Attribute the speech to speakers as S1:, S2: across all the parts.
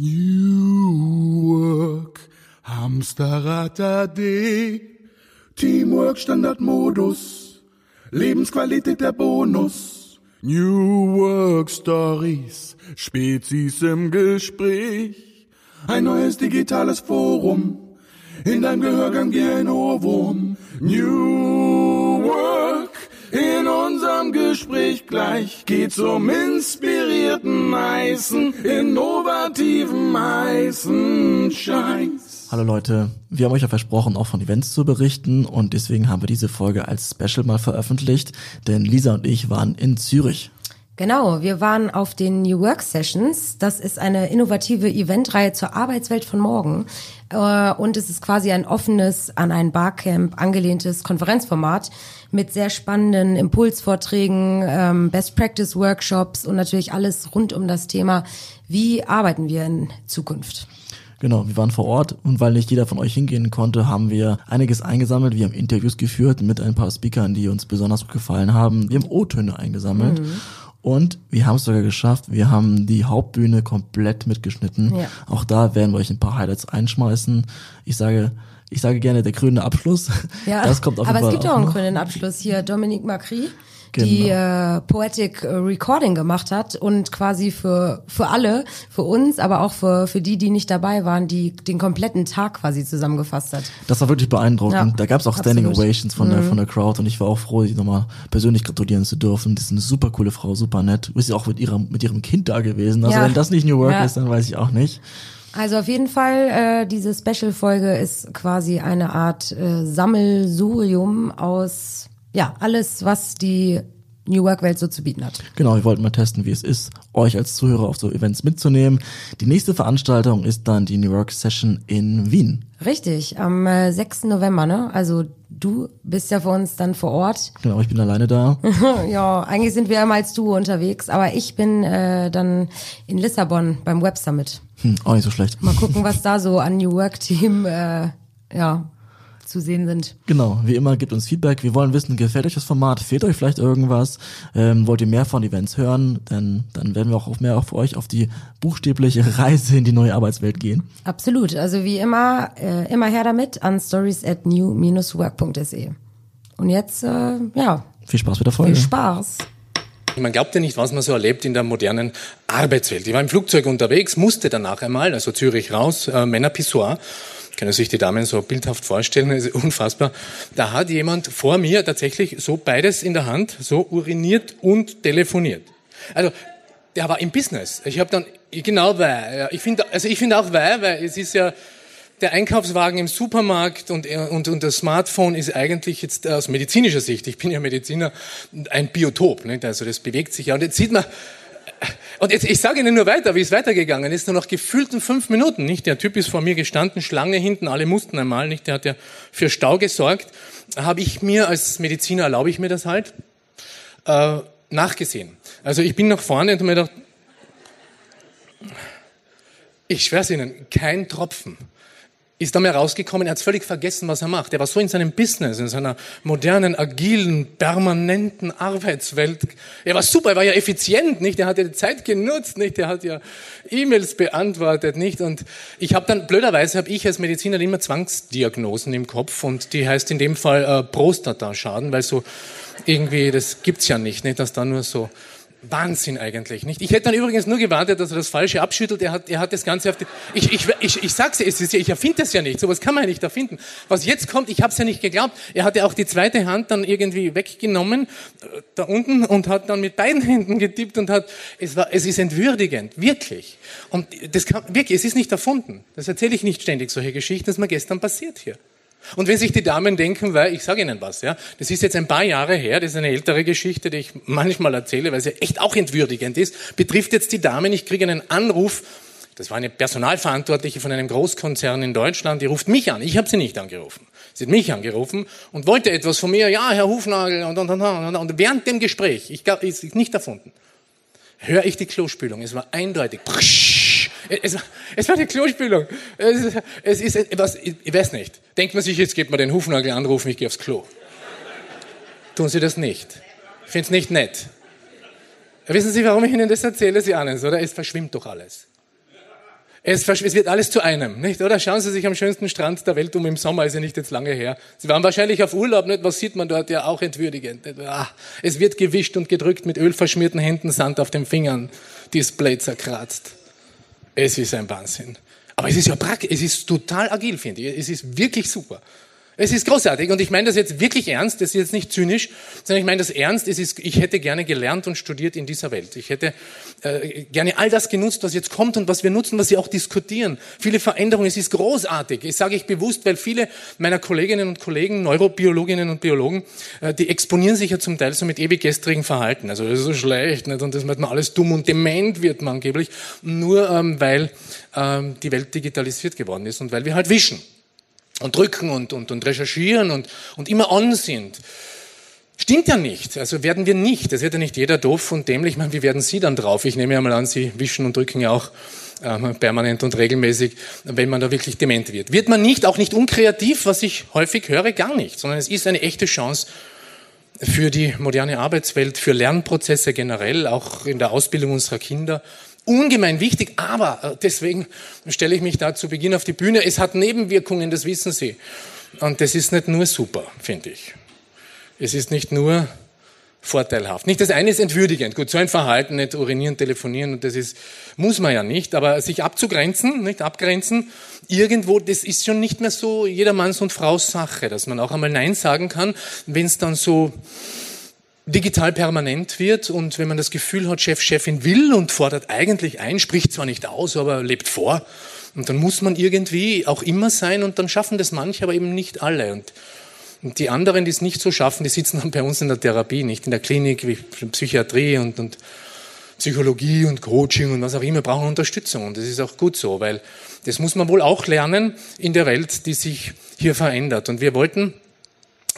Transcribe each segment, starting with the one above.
S1: New Work, Hamsterrad AD, Teamwork Standardmodus, Lebensqualität der Bonus. New Work Stories, Spezies im Gespräch, ein neues digitales Forum, in deinem Gehörgang wie ein Ohrwurm. New Work, in unserem Gespräch gleich geht's um inspirierten heißen, innovativen heißen Scheiß.
S2: Hallo Leute, wir haben euch ja versprochen, auch von Events zu berichten und deswegen haben wir diese Folge als Special mal veröffentlicht, denn Lisa und ich waren in Zürich.
S3: Genau, wir waren auf den New Work Sessions. Das ist eine innovative Eventreihe zur Arbeitswelt von morgen. Äh, und es ist quasi ein offenes, an ein Barcamp angelehntes Konferenzformat mit sehr spannenden Impulsvorträgen, ähm, Best Practice Workshops und natürlich alles rund um das Thema, wie arbeiten wir in Zukunft.
S2: Genau, wir waren vor Ort und weil nicht jeder von euch hingehen konnte, haben wir einiges eingesammelt. Wir haben Interviews geführt mit ein paar Speakern, die uns besonders gut gefallen haben. Wir haben O-Töne eingesammelt. Mhm. Und wir haben es sogar geschafft. Wir haben die Hauptbühne komplett mitgeschnitten. Ja. Auch da werden wir euch ein paar Highlights einschmeißen. Ich sage, ich sage gerne der grüne Abschluss.
S3: Ja, das kommt auf aber es gibt auch einen grünen Abschluss hier. Dominique Macri genau. die äh, Poetic Recording gemacht hat und quasi für für alle, für uns, aber auch für für die, die nicht dabei waren, die den kompletten Tag quasi zusammengefasst hat.
S2: Das war wirklich beeindruckend. Ja, da gab es auch Standing absolut. Ovations von mhm. der von der Crowd und ich war auch froh, sie nochmal persönlich gratulieren zu dürfen. Das ist eine super coole Frau, super nett. Du bist ja auch mit ihrem mit ihrem Kind da gewesen. Also ja. wenn das nicht New Work ja. ist, dann weiß ich auch nicht.
S3: Also auf jeden Fall, äh, diese Special-Folge ist quasi eine Art äh, Sammelsurium aus ja, alles, was die New Work Welt so zu bieten hat.
S2: Genau, wir wollten mal testen, wie es ist, euch als Zuhörer auf so Events mitzunehmen. Die nächste Veranstaltung ist dann die New Work Session in Wien.
S3: Richtig, am äh, 6. November, ne? Also du bist ja für uns dann vor Ort.
S2: Genau, ich bin alleine da.
S3: ja, eigentlich sind wir mal als Duo unterwegs, aber ich bin äh, dann in Lissabon beim Web Summit.
S2: Hm, auch nicht so schlecht.
S3: Mal gucken, was da so an New Work Team äh, ja, zu sehen sind.
S2: Genau, wie immer gebt uns Feedback. Wir wollen wissen, gefällt euch das Format? Fehlt euch vielleicht irgendwas? Ähm, wollt ihr mehr von Events hören? Denn dann werden wir auch mehr auf euch auf die buchstäbliche Reise in die neue Arbeitswelt gehen.
S3: Absolut. Also wie immer, äh, immer her damit an stories at new-work.se. Und jetzt, äh, ja.
S2: Viel Spaß mit der Folge.
S3: Viel Spaß.
S4: Man glaubt ja nicht, was man so erlebt in der modernen Arbeitswelt. Ich war im Flugzeug unterwegs, musste danach einmal, also Zürich raus, äh, Männerpissoir können sich die Damen so bildhaft vorstellen, das ist unfassbar. Da hat jemand vor mir tatsächlich so beides in der Hand, so uriniert und telefoniert. Also, der war im Business. Ich habe dann, genau weil, ich finde, also ich finde auch weil, weil es ist ja, der Einkaufswagen im Supermarkt und, und, und das Smartphone ist eigentlich jetzt aus medizinischer Sicht, ich bin ja Mediziner, ein Biotop. Nicht? Also das bewegt sich ja. Und jetzt sieht man, und jetzt, ich sage Ihnen nur weiter, wie es weitergegangen ist, nur noch gefühlten fünf Minuten, nicht? Der Typ ist vor mir gestanden, Schlange hinten, alle mussten einmal, nicht? Der hat ja für Stau gesorgt. Habe ich mir, als Mediziner erlaube ich mir das halt, äh, nachgesehen. Also ich bin nach vorne und habe mir gedacht, ich schwör's Ihnen, kein Tropfen ist da mehr rausgekommen, er hat völlig vergessen, was er macht. Er war so in seinem Business, in seiner modernen, agilen, permanenten Arbeitswelt. Er war super, er war ja effizient, nicht? Er hat ja die Zeit genutzt, nicht? Er hat ja E-Mails beantwortet, nicht? Und ich habe dann, blöderweise habe ich als Mediziner immer Zwangsdiagnosen im Kopf und die heißt in dem Fall äh, Prostataschaden, weil so irgendwie, das gibt's ja nicht, nicht? Dass da nur so Wahnsinn eigentlich, nicht? Ich hätte dann übrigens nur gewartet, dass er das Falsche abschüttelt. Er hat, er hat das Ganze auf die, ich, ich, ich, ich sag's ja, es ist ja, ich erfinde das ja nicht. Sowas kann man ja nicht erfinden. Was jetzt kommt, ich habe es ja nicht geglaubt. Er hatte auch die zweite Hand dann irgendwie weggenommen, äh, da unten, und hat dann mit beiden Händen getippt und hat, es war, es ist entwürdigend. Wirklich. Und das kann, wirklich, es ist nicht erfunden. Das erzähle ich nicht ständig, solche Geschichten. Das ist mir gestern passiert hier. Und wenn sich die Damen denken, weil ich sage Ihnen was, ja, das ist jetzt ein paar Jahre her, das ist eine ältere Geschichte, die ich manchmal erzähle, weil sie echt auch entwürdigend ist, betrifft jetzt die Damen, ich kriege einen Anruf, das war eine Personalverantwortliche von einem Großkonzern in Deutschland, die ruft mich an, ich habe sie nicht angerufen. Sie hat mich angerufen und wollte etwas von mir, ja, Herr Hufnagel, und, und, und, und, und während dem Gespräch, ich ist nicht erfunden, höre ich die Klospülung, es war eindeutig, es, es war die Klospülung. Es, es ist was, ich weiß nicht. Denkt man sich, jetzt geht man den Hufnagel anrufen, ich gehe aufs Klo. Tun Sie das nicht. Ich finde es nicht nett. Wissen Sie, warum ich Ihnen das erzähle, Sie ahnen es, oder? Es verschwimmt doch alles. Es, es wird alles zu einem, nicht? Oder schauen Sie sich am schönsten Strand der Welt um im Sommer, ist ja nicht jetzt lange her. Sie waren wahrscheinlich auf Urlaub, nicht? Was sieht man dort? Ja, auch entwürdigend. Ah, es wird gewischt und gedrückt mit ölverschmierten Händen, Sand auf den Fingern, Display zerkratzt. Es ist ein Wahnsinn. Aber es ist ja praktisch, es ist total agil, finde ich. Es ist wirklich super. Es ist großartig und ich meine das jetzt wirklich ernst, das ist jetzt nicht zynisch, sondern ich meine das ernst, es ist, ich hätte gerne gelernt und studiert in dieser Welt. Ich hätte äh, gerne all das genutzt, was jetzt kommt und was wir nutzen, was wir auch diskutieren. Viele Veränderungen, es ist großartig. Das sage ich bewusst, weil viele meiner Kolleginnen und Kollegen, Neurobiologinnen und Biologen, äh, die exponieren sich ja zum Teil so mit ewig gestrigen Verhalten. Also das ist so schlecht nicht? und das wird man alles dumm und dement wird man angeblich, nur ähm, weil ähm, die Welt digitalisiert geworden ist und weil wir halt wischen und drücken und, und, und recherchieren und, und immer on sind. Stimmt ja nicht. Also werden wir nicht. Das wird ja nicht jeder doof und dämlich. Ich meine, wie werden Sie dann drauf? Ich nehme ja mal an, Sie wischen und drücken ja auch äh, permanent und regelmäßig, wenn man da wirklich dement wird. Wird man nicht, auch nicht unkreativ, was ich häufig höre, gar nicht, sondern es ist eine echte Chance für die moderne Arbeitswelt, für Lernprozesse generell, auch in der Ausbildung unserer Kinder ungemein wichtig, aber äh, deswegen stelle ich mich da zu Beginn auf die Bühne. Es hat Nebenwirkungen, das wissen Sie. Und das ist nicht nur super, finde ich. Es ist nicht nur vorteilhaft. Nicht das eine ist entwürdigend. Gut, so ein Verhalten, nicht urinieren, telefonieren, und das ist, muss man ja nicht, aber sich abzugrenzen, nicht abgrenzen, irgendwo, das ist schon nicht mehr so jedermanns und Fraus Sache, dass man auch einmal Nein sagen kann, wenn es dann so, digital permanent wird und wenn man das Gefühl hat, Chef, Chefin will und fordert eigentlich ein, spricht zwar nicht aus, aber lebt vor. Und dann muss man irgendwie auch immer sein und dann schaffen das manche, aber eben nicht alle. Und, die anderen, die es nicht so schaffen, die sitzen dann bei uns in der Therapie, nicht in der Klinik, wie Psychiatrie und, und Psychologie und Coaching und was auch immer, brauchen Unterstützung. Und das ist auch gut so, weil das muss man wohl auch lernen in der Welt, die sich hier verändert. Und wir wollten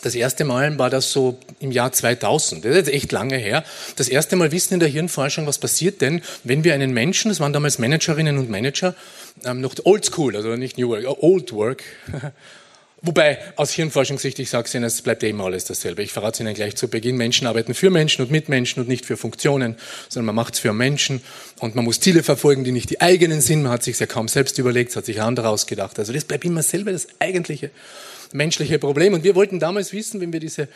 S4: das erste Mal war das so im Jahr 2000. Das ist echt lange her. Das erste Mal wissen in der Hirnforschung, was passiert denn, wenn wir einen Menschen, das waren damals Managerinnen und Manager, ähm, noch Old School, also nicht New Work, Old Work. Wobei, aus Hirnforschungssicht, ich sage Ihnen, es bleibt immer alles dasselbe. Ich verrate Ihnen gleich zu Beginn, Menschen arbeiten für Menschen und mit Menschen und nicht für Funktionen, sondern man macht es für Menschen und man muss Ziele verfolgen, die nicht die eigenen sind. Man hat sich ja kaum selbst überlegt, hat sich andere ausgedacht. Also das bleibt immer selber das Eigentliche menschliche Problem. Und wir wollten damals wissen, wenn wir diese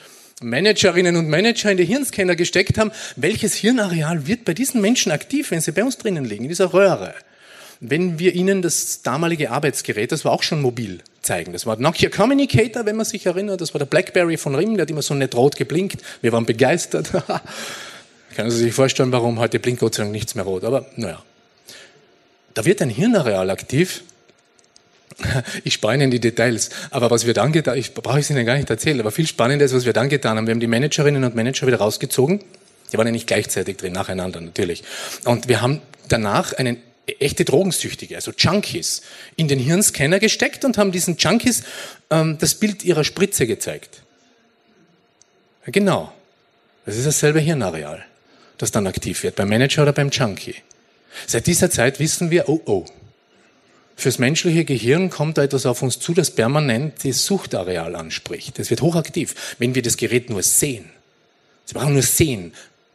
S4: Managerinnen und Manager in die Hirnscanner gesteckt haben, welches Hirnareal wird bei diesen Menschen aktiv, wenn sie bei uns drinnen liegen, in dieser Röhre. Wenn wir ihnen das damalige Arbeitsgerät, das war auch schon mobil, zeigen. Das war Nokia Communicator, wenn man sich erinnert. Das war der Blackberry von Rim, der hat immer so nett rot geblinkt. Wir waren begeistert. Können Sie sich vorstellen, warum heute blinkt Gott sei Dank nichts mehr rot. Aber naja. Da wird ein Hirnareal aktiv, ich spare Ihnen die Details. Aber was wir dann getan ich brauche es Ihnen gar nicht erzählen, aber viel spannender ist, was wir dann getan haben. Wir haben die Managerinnen und Manager wieder rausgezogen. Die waren ja nicht gleichzeitig drin, nacheinander natürlich. Und wir haben danach einen echte Drogensüchtige, also Junkies, in den Hirnscanner gesteckt und haben diesen Junkies ähm, das Bild ihrer Spritze gezeigt. Genau. Das ist dasselbe Hirnareal, das dann aktiv wird, beim Manager oder beim Junkie. Seit dieser Zeit wissen wir, oh oh, Fürs menschliche Gehirn kommt da etwas auf uns zu, das permanent das Suchtareal anspricht. Es wird hochaktiv, wenn wir das Gerät nur sehen. Sie brauchen nur sehen,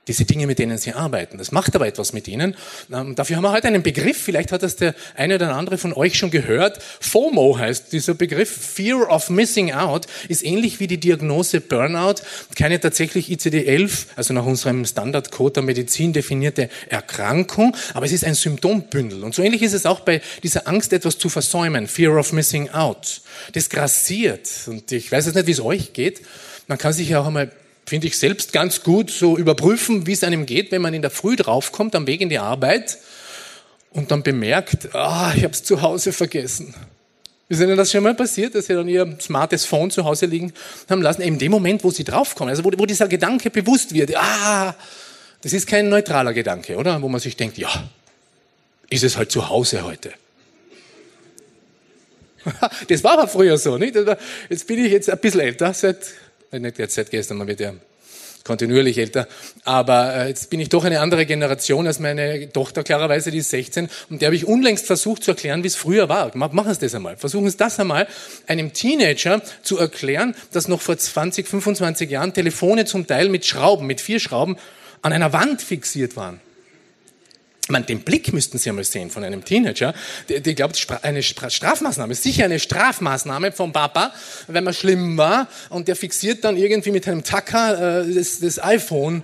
S4: diese Dinge, mit denen sie arbeiten. Das macht aber etwas mit ihnen. Ähm, dafür haben wir heute einen Begriff, vielleicht hat das der eine oder andere von euch schon gehört. FOMO heißt dieser Begriff, Fear of Missing Out, ist ähnlich wie die Diagnose Burnout, keine tatsächlich ICD-11, also nach unserem Standardcode der Medizin definierte Erkrankung, aber es ist ein Symptombündel. Und so ähnlich ist es auch bei dieser Angst, etwas zu versäumen, Fear of Missing Out. Das grassiert. Und ich weiß jetzt nicht, wie es euch geht. Man kann sich ja auch einmal finde ich selbst ganz gut, so überprüfen, wie es einem geht, wenn man in der Früh draufkommt am Weg in die Arbeit und dann bemerkt, ah, ich habe es zu Hause vergessen. Ist Ihnen das schon mal passiert, dass Sie dann Ihr smartes Phone zu Hause liegen haben lassen? In dem Moment, wo Sie draufkommen, also wo, wo dieser Gedanke bewusst wird, ah, das ist kein neutraler Gedanke, oder? Wo man sich denkt, ja, ist es halt zu Hause heute. Das war aber früher so, nicht? Jetzt bin ich jetzt ein bisschen älter, seit nicht jetzt seit gestern, man wird ja kontinuierlich älter. Aber äh, jetzt bin ich doch eine andere Generation als meine Tochter, klarerweise, die ist 16. Und der habe ich unlängst versucht zu erklären, wie es früher war. Machen Sie das einmal. Versuchen Sie das einmal, einem Teenager zu erklären, dass noch vor 20, 25 Jahren Telefone zum Teil mit Schrauben, mit vier Schrauben, an einer Wand fixiert waren. Meine, den Blick müssten Sie einmal sehen von einem Teenager. Der, der glaubt, eine Strafmaßnahme, sicher eine Strafmaßnahme vom Papa, wenn man schlimm war. Und der fixiert dann irgendwie mit einem Tacker äh, das, das iPhone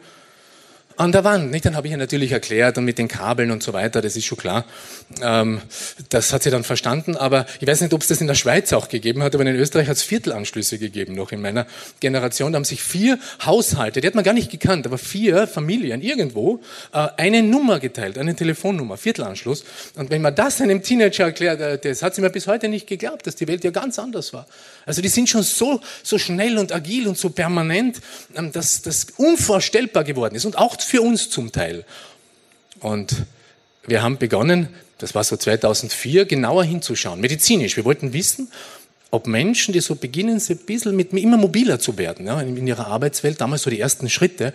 S4: an der Wand. Nicht? Dann habe ich ihr natürlich erklärt und mit den Kabeln und so weiter, das ist schon klar. Ähm, das hat sie dann verstanden, aber ich weiß nicht, ob es das in der Schweiz auch gegeben hat, aber in Österreich hat es Viertelanschlüsse gegeben, noch in meiner Generation. Da haben sich vier Haushalte, die hat man gar nicht gekannt, aber vier Familien irgendwo äh, eine Nummer geteilt, eine Telefonnummer, Viertelanschluss. Und wenn man das einem Teenager erklärt, äh, das hat sie mir bis heute nicht geglaubt, dass die Welt ja ganz anders war. Also die sind schon so, so schnell und agil und so permanent, ähm, dass das unvorstellbar geworden ist und auch für uns zum Teil. Und wir haben begonnen, das war so 2004, genauer hinzuschauen, medizinisch. Wir wollten wissen, ob Menschen, die so beginnen, so ein bisschen mit, immer mobiler zu werden, ja, in, ihrer Arbeitswelt, damals so die ersten Schritte,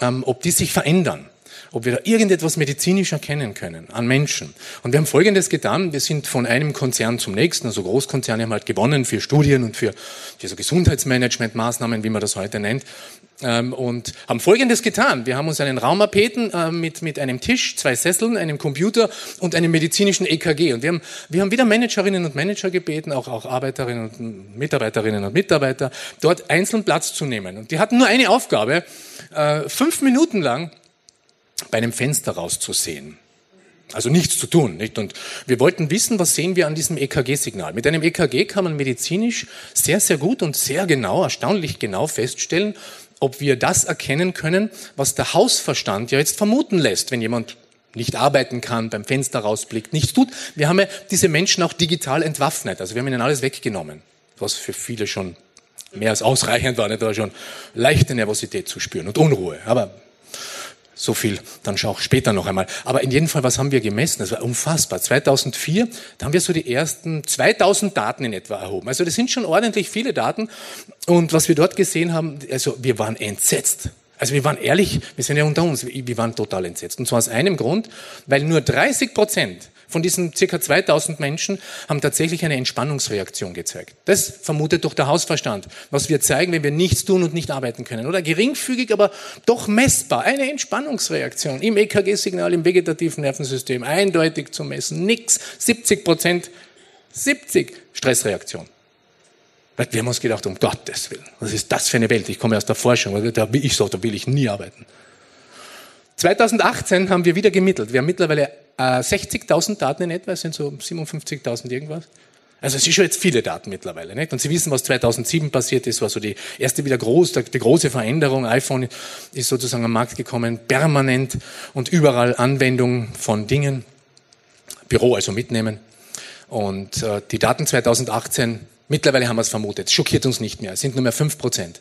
S4: ähm, ob die sich verändern ob wir da irgendetwas medizinisch erkennen können an Menschen. Und wir haben Folgendes getan. Wir sind von einem Konzern zum nächsten, also Großkonzerne haben halt gewonnen für Studien und für, für so Gesundheitsmanagementmaßnahmen, wie man das heute nennt. Ähm, und haben Folgendes getan. Wir haben uns einen Raum erbeten äh, mit, mit einem Tisch, zwei Sesseln, einem Computer und einem medizinischen EKG. Und wir haben, wir haben wieder Managerinnen und Manager gebeten, auch, auch Arbeiterinnen und Mitarbeiterinnen und Mitarbeiter, dort einzeln Platz zu nehmen. Und die hatten nur eine Aufgabe, äh, fünf Minuten lang bei einem Fenster rauszusehen. Also nichts zu tun, nicht? Und wir wollten wissen, was sehen wir an diesem EKG-Signal? Mit einem EKG kann man medizinisch sehr, sehr gut und sehr genau, erstaunlich genau feststellen, ob wir das erkennen können, was der Hausverstand ja jetzt vermuten lässt, wenn jemand nicht arbeiten kann, beim Fenster rausblickt, nichts tut. Wir haben ja diese Menschen auch digital entwaffnet. Also wir haben ihnen alles weggenommen, was für viele schon mehr als ausreichend war, da schon leichte Nervosität zu spüren und Unruhe. Aber so viel dann auch später noch einmal. Aber in jedem Fall, was haben wir gemessen? Das war unfassbar. 2004, da haben wir so die ersten 2000 Daten in etwa erhoben. Also das sind schon ordentlich viele Daten. Und was wir dort gesehen haben, also wir waren entsetzt. Also wir waren ehrlich, wir sind ja unter uns, wir waren total entsetzt. Und zwar aus einem Grund, weil nur 30 Prozent von diesen circa 2000 Menschen haben tatsächlich eine Entspannungsreaktion gezeigt. Das vermutet doch der Hausverstand, was wir zeigen, wenn wir nichts tun und nicht arbeiten können. Oder geringfügig, aber doch messbar. Eine Entspannungsreaktion im EKG-Signal, im vegetativen Nervensystem, eindeutig zu messen. Nix. 70 Prozent, 70 Stressreaktion. Weil wir haben uns gedacht, um Gottes Willen, was ist das für eine Welt? Ich komme aus der Forschung, da will ich so, da will ich nie arbeiten. 2018 haben wir wieder gemittelt. Wir haben mittlerweile 60.000 Daten in etwa, sind so 57.000 irgendwas. Also es sind schon jetzt viele Daten mittlerweile. Nicht? Und Sie wissen, was 2007 passiert ist, war so die erste wieder groß, die große Veränderung. iPhone ist sozusagen am Markt gekommen, permanent und überall Anwendung von Dingen. Büro also mitnehmen. Und äh, die Daten 2018, mittlerweile haben wir es vermutet, schockiert uns nicht mehr. Es sind nur mehr fünf Prozent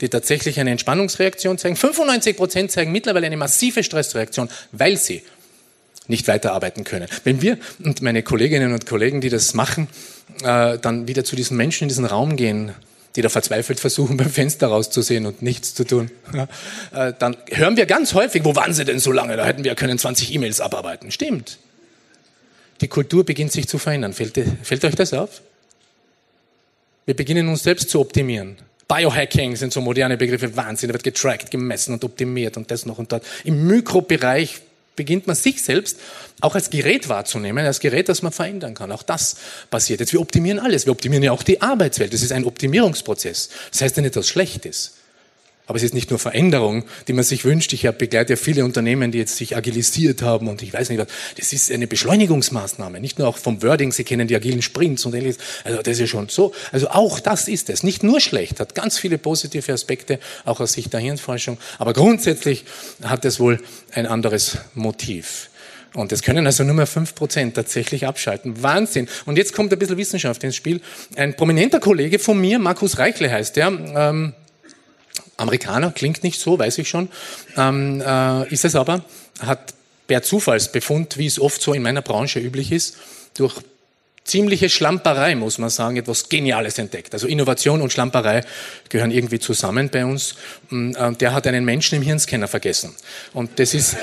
S4: die tatsächlich eine Entspannungsreaktion zeigen. 95 Prozent zeigen mittlerweile eine massive Stressreaktion, weil sie nicht weiterarbeiten können. Wenn wir und meine Kolleginnen und Kollegen, die das machen, äh, dann wieder zu diesen Menschen in diesen Raum gehen, die da verzweifelt versuchen, beim Fenster rauszusehen und nichts zu tun, ja, äh, dann hören wir ganz häufig, wo waren sie denn so lange? Da hätten wir können 20 E-Mails abarbeiten. Stimmt. Die Kultur beginnt sich zu verändern. Fällt, fällt euch das auf? Wir beginnen uns selbst zu optimieren. Biohacking sind so moderne Begriffe, Wahnsinn, da wird getrackt, gemessen und optimiert und das noch und dort. Im Mikrobereich beginnt man sich selbst auch als Gerät wahrzunehmen, als Gerät, das man verändern kann. Auch das passiert. Jetzt, wir optimieren alles. Wir optimieren ja auch die Arbeitswelt. Das ist ein Optimierungsprozess. Das heißt ja nicht, dass es schlecht ist. Aber es ist nicht nur Veränderung, die man sich wünscht. Ich begleite ja viele Unternehmen, die jetzt sich agilisiert haben und ich weiß nicht was. Das ist eine Beschleunigungsmaßnahme. Nicht nur auch vom Wording. Sie kennen die agilen Sprints und ähnliches. Also das ist ja schon so. Also auch das ist es. Nicht nur schlecht. Hat ganz viele positive Aspekte, auch aus Sicht der Hirnforschung. Aber grundsätzlich hat es wohl ein anderes Motiv. Und das können also nur mehr fünf Prozent tatsächlich abschalten. Wahnsinn. Und jetzt kommt ein bisschen Wissenschaft ins Spiel. Ein prominenter Kollege von mir, Markus Reichle heißt der, ähm, Amerikaner, klingt nicht so, weiß ich schon, ähm, äh, ist es aber, hat per Zufallsbefund, wie es oft so in meiner Branche üblich ist, durch ziemliche Schlamperei, muss man sagen, etwas Geniales entdeckt. Also Innovation und Schlamperei gehören irgendwie zusammen bei uns. Und äh, der hat einen Menschen im Hirnscanner vergessen. Und das ist,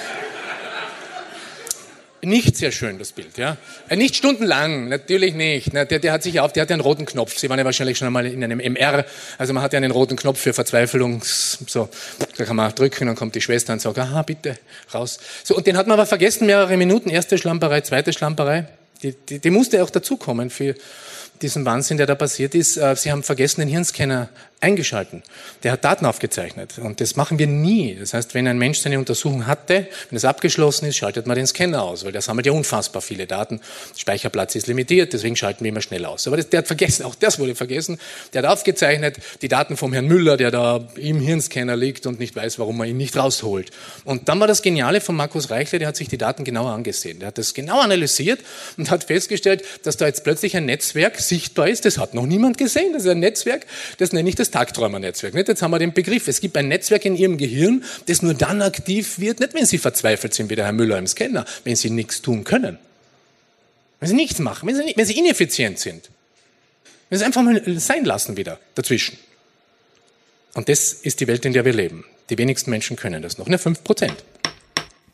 S4: nicht sehr schön, das Bild, ja. Äh, nicht stundenlang, natürlich nicht. Der, der hat sich auf, der hat ja einen roten Knopf. Sie waren ja wahrscheinlich schon einmal in einem MR. Also man hat ja einen roten Knopf für Verzweiflung. So, da kann man drücken, dann kommt die Schwester und sagt, aha, bitte, raus. So, und den hat man aber vergessen, mehrere Minuten. Erste Schlamperei, zweite Schlamperei. Die, die, die musste auch dazukommen für diesen Wahnsinn, der da passiert ist. Äh, Sie haben vergessen, den Hirnscanner eingeschalten. Der hat Daten aufgezeichnet. Und das machen wir nie. Das heißt, wenn ein Mensch seine Untersuchung hatte, wenn es abgeschlossen ist, schaltet man den Scanner aus, weil der sammelt ja unfassbar viele Daten. Speicherplatz ist limitiert, deswegen schalten wir immer schnell aus. Aber das, der hat vergessen, auch das wurde vergessen. Der hat aufgezeichnet die Daten vom Herrn Müller, der da im Hirnscanner liegt und nicht weiß, warum man ihn nicht rausholt. Und dann war das Geniale von Markus Reichler, der hat sich die Daten genauer angesehen. Der hat das genau analysiert und hat festgestellt, dass da jetzt plötzlich ein Netzwerk sichtbar ist. Das hat noch niemand gesehen. Das ist ein Netzwerk, das nenne ich das Tagträumernetzwerk. Jetzt haben wir den Begriff. Es gibt ein Netzwerk in Ihrem Gehirn, das nur dann aktiv wird, nicht wenn Sie verzweifelt sind, wie der Herr Müller im Scanner, wenn Sie nichts tun können. Wenn Sie nichts machen, wenn Sie, nicht, wenn Sie ineffizient sind. Wenn Sie einfach mal sein lassen wieder dazwischen. Und das ist die Welt, in der wir leben. Die wenigsten Menschen können das noch. Nur fünf Prozent.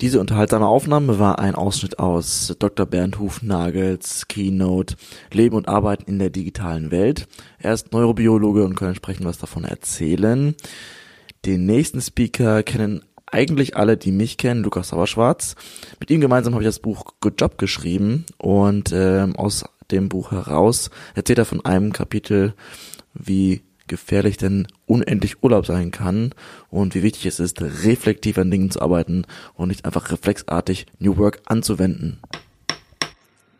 S2: Diese unterhaltsame Aufnahme war ein Ausschnitt aus Dr. Bernd Hufnagels Keynote Leben und Arbeiten in der digitalen Welt. Er ist Neurobiologe und kann entsprechend was davon erzählen. Den nächsten Speaker kennen eigentlich alle, die mich kennen, Lukas Sauerschwarz. Mit ihm gemeinsam habe ich das Buch Good Job geschrieben und ähm, aus dem Buch heraus erzählt er von einem Kapitel, wie gefährlich denn unendlich Urlaub sein kann und wie wichtig es ist, reflektiv an Dingen zu arbeiten und nicht einfach reflexartig New Work anzuwenden.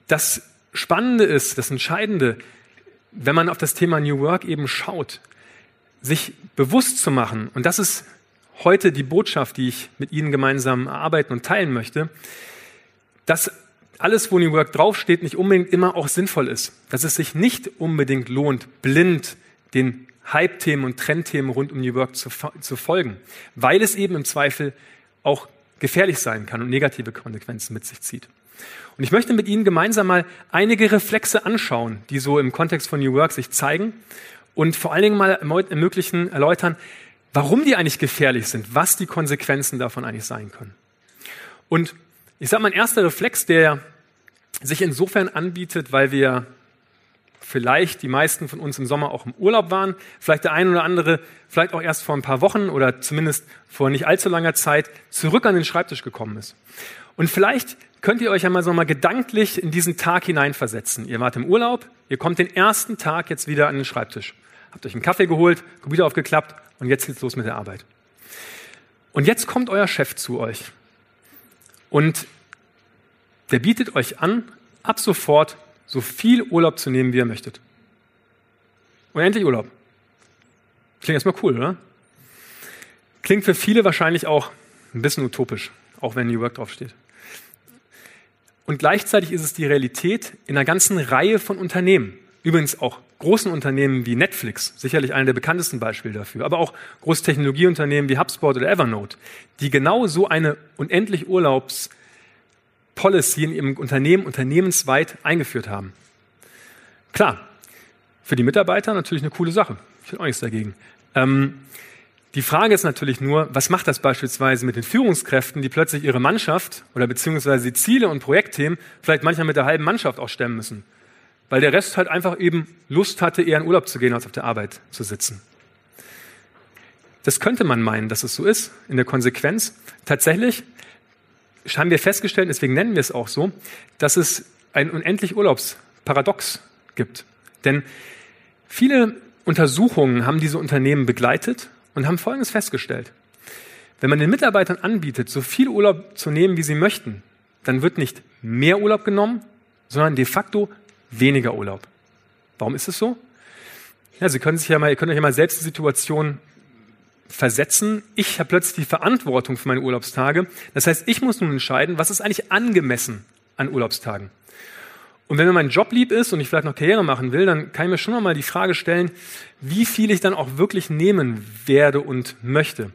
S5: Das Spannende ist, das Entscheidende, wenn man auf das Thema New Work eben schaut, sich bewusst zu machen, und das ist heute die Botschaft, die ich mit Ihnen gemeinsam erarbeiten und teilen möchte, dass alles, wo New Work draufsteht, nicht unbedingt immer auch sinnvoll ist. Dass es sich nicht unbedingt lohnt, blind den Hype-Themen und Trendthemen rund um New Work zu, zu folgen, weil es eben im Zweifel auch gefährlich sein kann und negative Konsequenzen mit sich zieht. Und ich möchte mit Ihnen gemeinsam mal einige Reflexe anschauen, die so im Kontext von New Work sich zeigen und vor allen Dingen mal ermöglichen, erläutern, warum die eigentlich gefährlich sind, was die Konsequenzen davon eigentlich sein können. Und ich sage mal, ein erster Reflex, der sich insofern anbietet, weil wir vielleicht die meisten von uns im Sommer auch im Urlaub waren, vielleicht der eine oder andere, vielleicht auch erst vor ein paar Wochen oder zumindest vor nicht allzu langer Zeit zurück an den Schreibtisch gekommen ist. Und vielleicht könnt ihr euch einmal so mal gedanklich in diesen Tag hineinversetzen. Ihr wart im Urlaub, ihr kommt den ersten Tag jetzt wieder an den Schreibtisch. Habt euch einen Kaffee geholt, Computer aufgeklappt und jetzt geht's los mit der Arbeit. Und jetzt kommt euer Chef zu euch. Und der bietet euch an, ab sofort so viel Urlaub zu nehmen, wie ihr möchtet. Unendlich Urlaub. Klingt erstmal cool, oder? Klingt für viele wahrscheinlich auch ein bisschen utopisch, auch wenn New Work draufsteht. Und gleichzeitig ist es die Realität in einer ganzen Reihe von Unternehmen. Übrigens auch großen Unternehmen wie Netflix, sicherlich einer der bekanntesten Beispiele dafür, aber auch große Technologieunternehmen wie HubSpot oder Evernote, die genau so eine unendlich Urlaubs- Policy in ihrem Unternehmen unternehmensweit eingeführt haben. Klar, für die Mitarbeiter natürlich eine coole Sache. Ich habe auch nichts dagegen. Ähm, die Frage ist natürlich nur, was macht das beispielsweise mit den Führungskräften, die plötzlich ihre Mannschaft oder beziehungsweise die Ziele und Projektthemen vielleicht manchmal mit der halben Mannschaft auch stemmen müssen? Weil der Rest halt einfach eben Lust hatte, eher in Urlaub zu gehen, als auf der Arbeit zu sitzen. Das könnte man meinen, dass es so ist, in der Konsequenz. Tatsächlich haben wir festgestellt, deswegen nennen wir es auch so, dass es ein unendlich Urlaubsparadox gibt. Denn viele Untersuchungen haben diese Unternehmen begleitet und haben Folgendes festgestellt. Wenn man den Mitarbeitern anbietet, so viel Urlaub zu nehmen, wie sie möchten, dann wird nicht mehr Urlaub genommen, sondern de facto weniger Urlaub. Warum ist es so? Ja, Sie können sich ja mal, ihr könnt euch ja mal selbst die Situation versetzen. Ich habe plötzlich die Verantwortung für meine Urlaubstage. Das heißt, ich muss nun entscheiden, was ist eigentlich angemessen an Urlaubstagen. Und wenn mir mein Job lieb ist und ich vielleicht noch Karriere machen will, dann kann ich mir schon mal die Frage stellen, wie viel ich dann auch wirklich nehmen werde und möchte.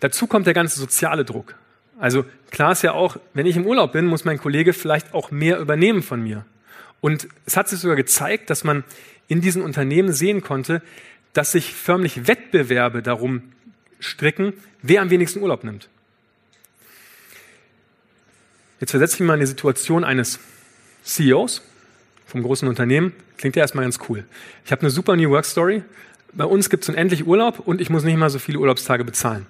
S5: Dazu kommt der ganze soziale Druck. Also klar ist ja auch, wenn ich im Urlaub bin, muss mein Kollege vielleicht auch mehr übernehmen von mir. Und es hat sich sogar gezeigt, dass man in diesen Unternehmen sehen konnte, dass sich förmlich Wettbewerbe darum stricken, wer am wenigsten Urlaub nimmt. Jetzt versetze ich mich mal in die Situation eines CEOs vom großen Unternehmen. Klingt ja erstmal ganz cool. Ich habe eine super New Work Story. Bei uns gibt es unendlich Urlaub und ich muss nicht mal so viele Urlaubstage bezahlen.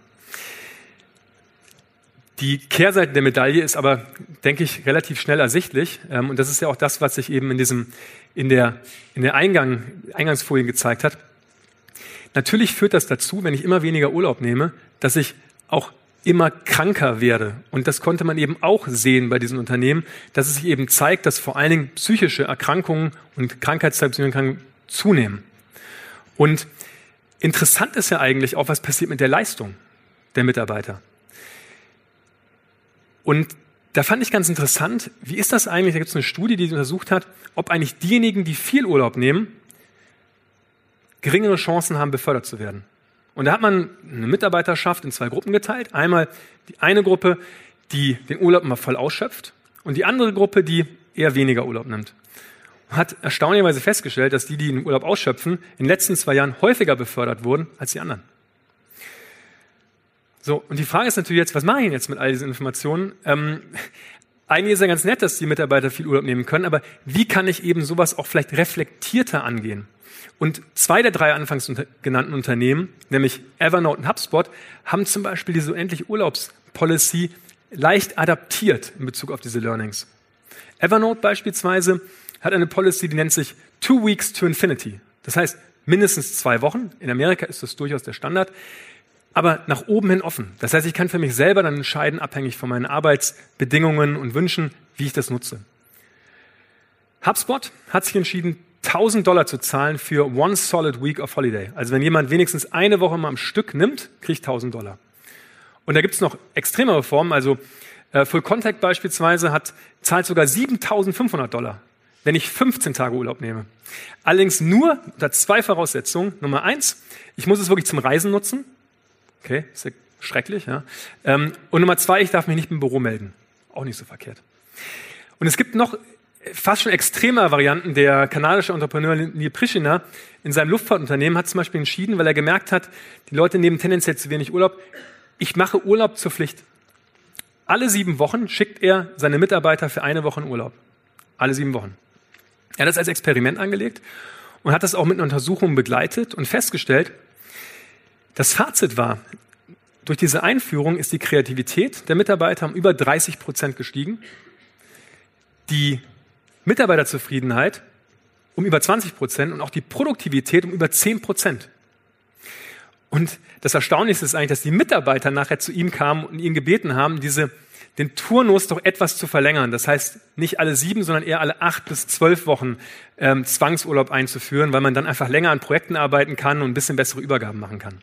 S5: Die Kehrseite der Medaille ist aber, denke ich, relativ schnell ersichtlich. Ähm, und das ist ja auch das, was sich eben in diesem, in der, in der Eingang, Eingangsfolie gezeigt hat. Natürlich führt das dazu, wenn ich immer weniger Urlaub nehme, dass ich auch immer kranker werde. Und das konnte man eben auch sehen bei diesen Unternehmen, dass es sich eben zeigt, dass vor allen Dingen psychische Erkrankungen und Krankheitserkrankungen zunehmen. Und interessant ist ja eigentlich auch, was passiert mit der Leistung der Mitarbeiter. Und da fand ich ganz interessant, wie ist das eigentlich, da gibt es eine Studie, die untersucht hat, ob eigentlich diejenigen, die viel Urlaub nehmen, geringere Chancen haben, befördert zu werden. Und da hat man eine Mitarbeiterschaft in zwei Gruppen geteilt. Einmal die eine Gruppe, die den Urlaub immer voll ausschöpft und die andere Gruppe, die eher weniger Urlaub nimmt. Man hat erstaunlicherweise festgestellt, dass die, die den Urlaub ausschöpfen, in den letzten zwei Jahren häufiger befördert wurden als die anderen. So, und die Frage ist natürlich jetzt, was mache ich jetzt mit all diesen Informationen? Ähm, eigentlich ist ja ganz nett, dass die Mitarbeiter viel Urlaub nehmen können, aber wie kann ich eben sowas auch vielleicht reflektierter angehen? Und zwei der drei anfangs genannten Unternehmen, nämlich Evernote und HubSpot, haben zum Beispiel diese endlich Urlaubspolicy leicht adaptiert in Bezug auf diese Learnings. Evernote beispielsweise hat eine Policy, die nennt sich Two Weeks to Infinity. Das heißt, mindestens zwei Wochen. In Amerika ist das durchaus der Standard. Aber nach oben hin offen. Das heißt, ich kann für mich selber dann entscheiden, abhängig von meinen Arbeitsbedingungen und Wünschen, wie ich das nutze. HubSpot hat sich entschieden, 1000 Dollar zu zahlen für one solid week of holiday. Also wenn jemand wenigstens eine Woche mal am Stück nimmt, kriegt 1000 Dollar. Und da gibt es noch extremere Formen. Also äh, Full Contact beispielsweise hat, zahlt sogar 7500 Dollar, wenn ich 15 Tage Urlaub nehme. Allerdings nur unter zwei Voraussetzungen. Nummer eins, ich muss es wirklich zum Reisen nutzen. Okay, ist ja schrecklich. Ja. Ähm, und Nummer zwei, ich darf mich nicht im Büro melden. Auch nicht so verkehrt. Und es gibt noch fast schon extremer Varianten. Der kanadische Entrepreneur Neil Prishina in seinem Luftfahrtunternehmen hat zum Beispiel entschieden, weil er gemerkt hat, die Leute nehmen tendenziell zu wenig Urlaub. Ich mache Urlaub zur Pflicht. Alle sieben Wochen schickt er seine Mitarbeiter für eine Woche in Urlaub. Alle sieben Wochen. Er hat das als Experiment angelegt und hat das auch mit einer Untersuchung begleitet und festgestellt, das Fazit war, durch diese Einführung ist die Kreativität der Mitarbeiter um über 30 Prozent gestiegen. Die Mitarbeiterzufriedenheit um über 20 Prozent und auch die Produktivität um über 10 Prozent. Und das Erstaunlichste ist eigentlich, dass die Mitarbeiter nachher zu ihm kamen und ihn gebeten haben, diese, den Turnus doch etwas zu verlängern. Das heißt, nicht alle sieben, sondern eher alle acht bis zwölf Wochen ähm, Zwangsurlaub einzuführen, weil man dann einfach länger an Projekten arbeiten kann und ein bisschen bessere Übergaben machen kann.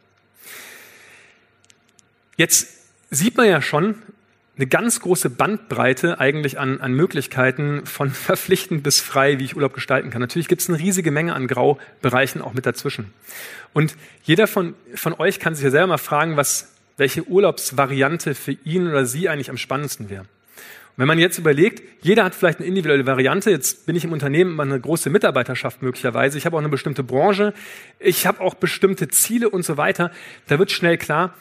S5: Jetzt sieht man ja schon, eine ganz große Bandbreite eigentlich an, an Möglichkeiten von verpflichtend bis frei, wie ich Urlaub gestalten kann. Natürlich gibt es eine riesige Menge an Graubereichen auch mit dazwischen. Und jeder von, von euch kann sich ja selber mal fragen, was, welche Urlaubsvariante für ihn oder sie eigentlich am spannendsten wäre. Wenn man jetzt überlegt, jeder hat vielleicht eine individuelle Variante. Jetzt bin ich im Unternehmen eine große Mitarbeiterschaft möglicherweise. Ich habe auch eine bestimmte Branche. Ich habe auch bestimmte Ziele und so weiter. Da wird schnell klar,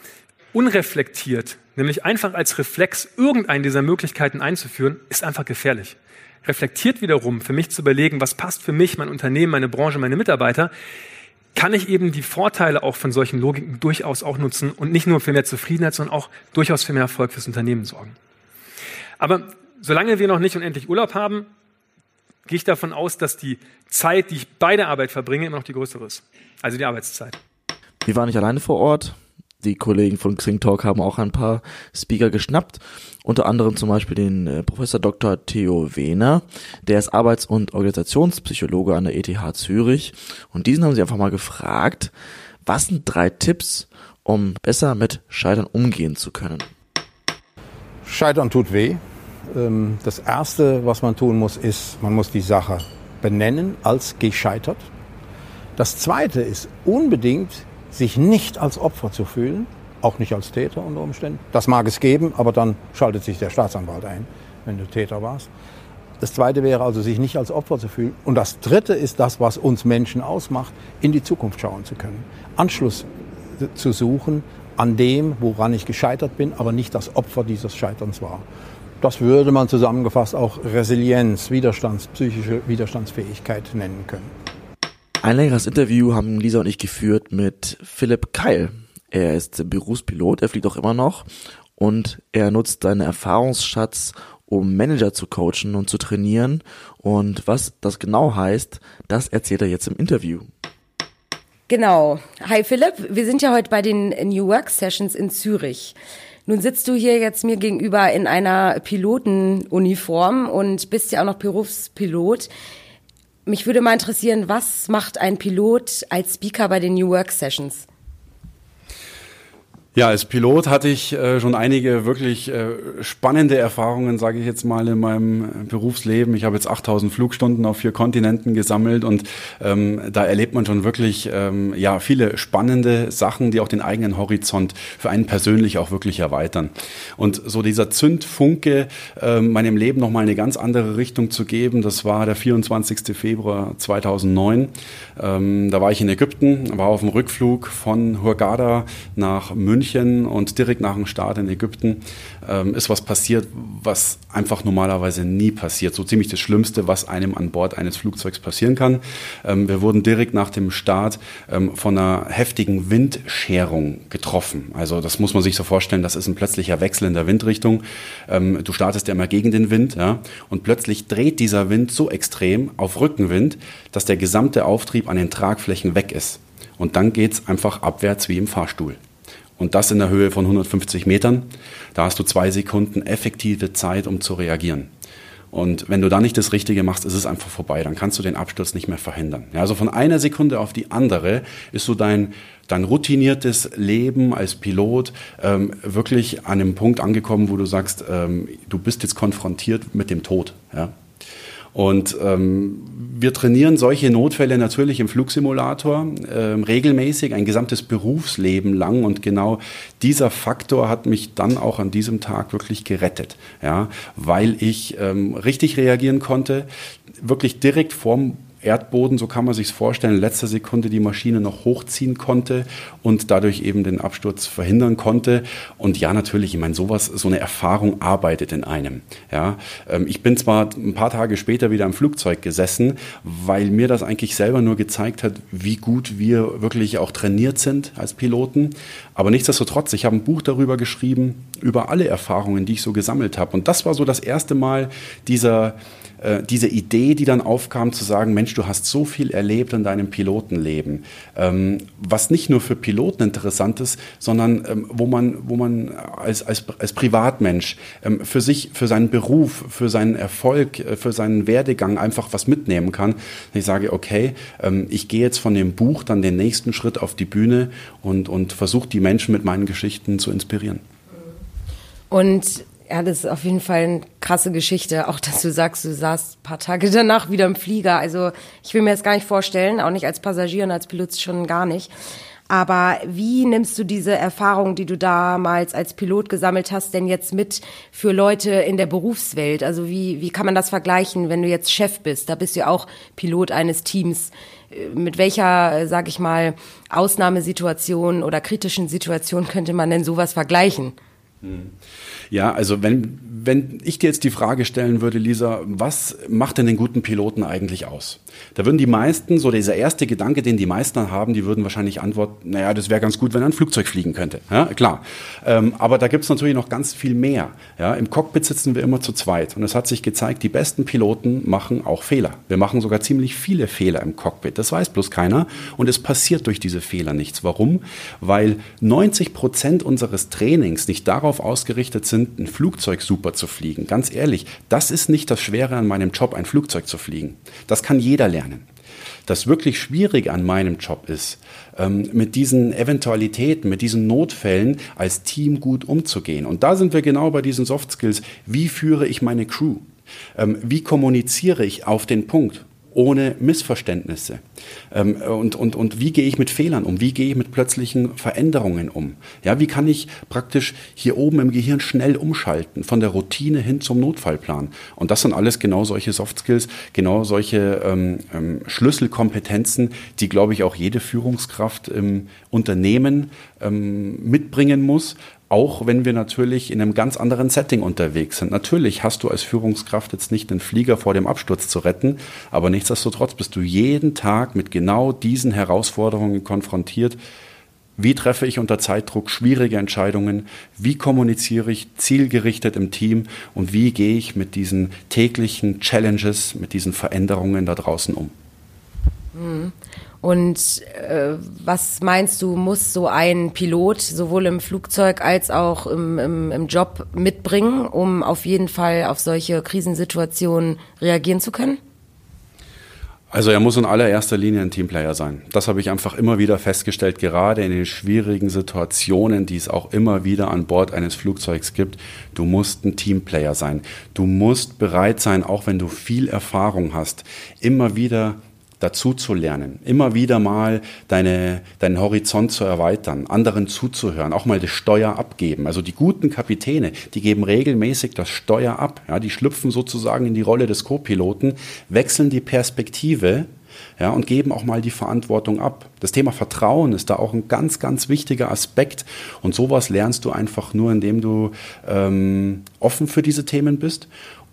S5: unreflektiert, nämlich einfach als Reflex irgendeine dieser Möglichkeiten einzuführen, ist einfach gefährlich. Reflektiert wiederum, für mich zu überlegen, was passt für mich, mein Unternehmen, meine Branche, meine Mitarbeiter, kann ich eben die Vorteile auch von solchen Logiken durchaus auch nutzen und nicht nur für mehr Zufriedenheit, sondern auch durchaus für mehr Erfolg fürs Unternehmen sorgen. Aber solange wir noch nicht unendlich Urlaub haben, gehe ich davon aus, dass die Zeit, die ich bei der Arbeit verbringe, immer noch die größere ist. Also die Arbeitszeit.
S2: Wir waren nicht alleine vor Ort die Kollegen von Xing Talk haben auch ein paar Speaker geschnappt, unter anderem zum Beispiel den äh, Professor Dr. Theo Wehner, der ist Arbeits- und Organisationspsychologe an der ETH Zürich und diesen haben sie einfach mal gefragt, was sind drei Tipps, um besser mit Scheitern umgehen zu können?
S6: Scheitern tut weh. Ähm, das Erste, was man tun muss, ist, man muss die Sache benennen als gescheitert. Das Zweite ist unbedingt sich nicht als Opfer zu fühlen, auch nicht als Täter unter Umständen. Das mag es geben, aber dann schaltet sich der Staatsanwalt ein, wenn du Täter warst. Das Zweite wäre also, sich nicht als Opfer zu fühlen. Und das Dritte ist das, was uns Menschen ausmacht, in die Zukunft schauen zu können. Anschluss zu suchen an dem, woran ich gescheitert bin, aber nicht das Opfer dieses Scheiterns war. Das würde man zusammengefasst auch Resilienz, Widerstands, psychische Widerstandsfähigkeit nennen können.
S2: Ein längeres Interview haben Lisa und ich geführt mit Philipp Keil. Er ist Berufspilot, er fliegt auch immer noch und er nutzt seinen Erfahrungsschatz, um Manager zu coachen und zu trainieren. Und was das genau heißt, das erzählt er jetzt im Interview.
S3: Genau. Hi Philipp, wir sind ja heute bei den New Work Sessions in Zürich. Nun sitzt du hier jetzt mir gegenüber in einer Pilotenuniform und bist ja auch noch Berufspilot. Mich würde mal interessieren, was macht ein Pilot als Speaker bei den New Work Sessions?
S7: Ja, als Pilot hatte ich äh, schon einige wirklich äh, spannende Erfahrungen, sage ich jetzt mal, in meinem äh, Berufsleben. Ich habe jetzt 8000 Flugstunden auf vier Kontinenten gesammelt und ähm, da erlebt man schon wirklich ähm, ja viele spannende Sachen, die auch den eigenen Horizont für einen persönlich auch wirklich erweitern. Und so dieser Zündfunke, äh, meinem Leben nochmal eine ganz andere Richtung zu geben, das war der 24. Februar 2009. Ähm, da war ich in Ägypten, war auf dem Rückflug von Hurghada nach München München und direkt nach dem Start in Ägypten ähm, ist was passiert, was einfach normalerweise nie passiert. So ziemlich das Schlimmste, was einem an Bord eines Flugzeugs passieren kann. Ähm, wir wurden direkt nach dem Start ähm, von einer heftigen Windscherung getroffen. Also das muss man sich so vorstellen, das ist ein plötzlicher Wechsel in der Windrichtung. Ähm, du startest ja immer gegen den Wind ja, und plötzlich dreht dieser Wind so extrem auf Rückenwind, dass der gesamte Auftrieb an den Tragflächen weg ist. Und dann geht es einfach abwärts wie im Fahrstuhl und das in der Höhe von 150 Metern. Da hast du zwei Sekunden effektive Zeit, um zu reagieren. Und wenn du da nicht das Richtige machst, ist es einfach vorbei. Dann kannst du den Absturz nicht mehr verhindern. Ja, also von einer Sekunde auf die andere ist so dein, dein routiniertes Leben als Pilot ähm, wirklich an einem Punkt angekommen, wo du sagst, ähm, du bist jetzt konfrontiert mit dem Tod. Ja? Und ähm, wir trainieren solche Notfälle natürlich im Flugsimulator äh, regelmäßig, ein gesamtes Berufsleben lang. Und genau dieser Faktor hat mich dann auch an diesem Tag wirklich gerettet, ja, weil ich ähm, richtig reagieren konnte, wirklich direkt vorm Erdboden, so kann man sich vorstellen, in letzter Sekunde die Maschine noch hochziehen konnte und dadurch eben den Absturz verhindern konnte. Und ja, natürlich, ich meine, sowas, so eine Erfahrung arbeitet in einem. Ja, ähm, ich bin zwar ein paar Tage später wieder im Flugzeug gesessen, weil mir das eigentlich selber nur gezeigt hat, wie gut wir wirklich auch trainiert sind als Piloten. Aber nichtsdestotrotz, ich habe ein Buch darüber geschrieben, über alle Erfahrungen, die ich so gesammelt habe. Und das war so das erste Mal dieser, äh, diese Idee, die dann aufkam, zu sagen, Mensch, du hast so viel erlebt in deinem Pilotenleben, ähm, was nicht nur für Piloten interessant ist, sondern ähm, wo man, wo man als, als, als Privatmensch ähm, für sich, für seinen Beruf, für seinen Erfolg, äh, für seinen Werdegang einfach was mitnehmen kann. Ich sage, okay, ähm, ich gehe jetzt von dem Buch dann den nächsten Schritt auf die Bühne und, und versuche die Menschen mit meinen Geschichten zu inspirieren.
S3: Und ja, das ist auf jeden Fall eine krasse Geschichte. Auch, dass du sagst, du saßt ein paar Tage danach wieder im Flieger. Also, ich will mir das gar nicht vorstellen. Auch nicht als Passagier und als Pilot schon gar nicht. Aber wie nimmst du diese Erfahrung, die du damals als Pilot gesammelt hast, denn jetzt mit für Leute in der Berufswelt? Also wie, wie kann man das vergleichen, wenn du jetzt Chef bist? Da bist du ja auch Pilot eines Teams. Mit welcher, sag ich mal, Ausnahmesituation oder kritischen Situation könnte man denn sowas vergleichen?
S7: Hm. Ja, also wenn, wenn ich dir jetzt die Frage stellen würde, Lisa, was macht denn den guten Piloten eigentlich aus? Da würden die meisten, so dieser erste Gedanke, den die meisten haben, die würden wahrscheinlich antworten, naja, das wäre ganz gut, wenn er ein Flugzeug fliegen könnte. Ja, klar. Ähm, aber da gibt's natürlich noch ganz viel mehr. Ja, Im Cockpit sitzen wir immer zu zweit. Und es hat sich gezeigt, die besten Piloten machen auch Fehler. Wir machen sogar ziemlich viele Fehler im Cockpit. Das weiß bloß keiner. Und es passiert durch diese Fehler nichts. Warum? Weil 90 Prozent unseres Trainings nicht darauf ausgerichtet sind, sind, ein Flugzeug super zu fliegen. Ganz ehrlich, das ist nicht das Schwere an meinem Job, ein Flugzeug zu fliegen. Das kann jeder lernen. Das wirklich Schwierige an meinem Job ist, ähm, mit diesen Eventualitäten, mit diesen Notfällen als Team gut umzugehen. Und da sind wir genau bei diesen Soft Skills. Wie führe ich meine Crew? Ähm, wie kommuniziere ich auf den Punkt? Ohne Missverständnisse? Ähm, und, und, und wie gehe ich mit Fehlern um? Wie gehe ich mit plötzlichen Veränderungen um? Ja, wie kann ich praktisch hier oben im Gehirn schnell umschalten, von der Routine hin zum Notfallplan? Und das sind alles genau solche Soft Skills, genau solche ähm, ähm, Schlüsselkompetenzen, die, glaube ich, auch jede Führungskraft im Unternehmen ähm, mitbringen muss, auch wenn wir natürlich in einem ganz anderen Setting unterwegs sind. Natürlich hast du als Führungskraft jetzt nicht den Flieger vor dem Absturz zu retten, aber nichtsdestotrotz bist du jeden Tag mit genau diesen Herausforderungen konfrontiert. Wie treffe ich unter Zeitdruck schwierige Entscheidungen? Wie kommuniziere ich zielgerichtet im Team? Und wie gehe ich mit diesen täglichen Challenges, mit diesen Veränderungen da draußen um?
S3: Mhm. Und äh, was meinst du, muss so ein Pilot sowohl im Flugzeug als auch im, im, im Job mitbringen, um auf jeden Fall auf solche Krisensituationen reagieren zu können?
S7: Also er muss in allererster Linie ein Teamplayer sein. Das habe ich einfach immer wieder festgestellt, gerade in den schwierigen Situationen, die es auch immer wieder an Bord eines Flugzeugs gibt. Du musst ein Teamplayer sein. Du musst bereit sein, auch wenn du viel Erfahrung hast, immer wieder dazu zu lernen, immer wieder mal deine, deinen Horizont zu erweitern, anderen zuzuhören, auch mal das Steuer abgeben. Also die guten Kapitäne, die geben regelmäßig das Steuer ab. Ja, die schlüpfen sozusagen in die Rolle des Co-Piloten, wechseln die Perspektive ja, und geben auch mal die Verantwortung ab. Das Thema Vertrauen ist da auch ein ganz, ganz wichtiger Aspekt. Und sowas lernst du einfach nur, indem du ähm, offen für diese Themen bist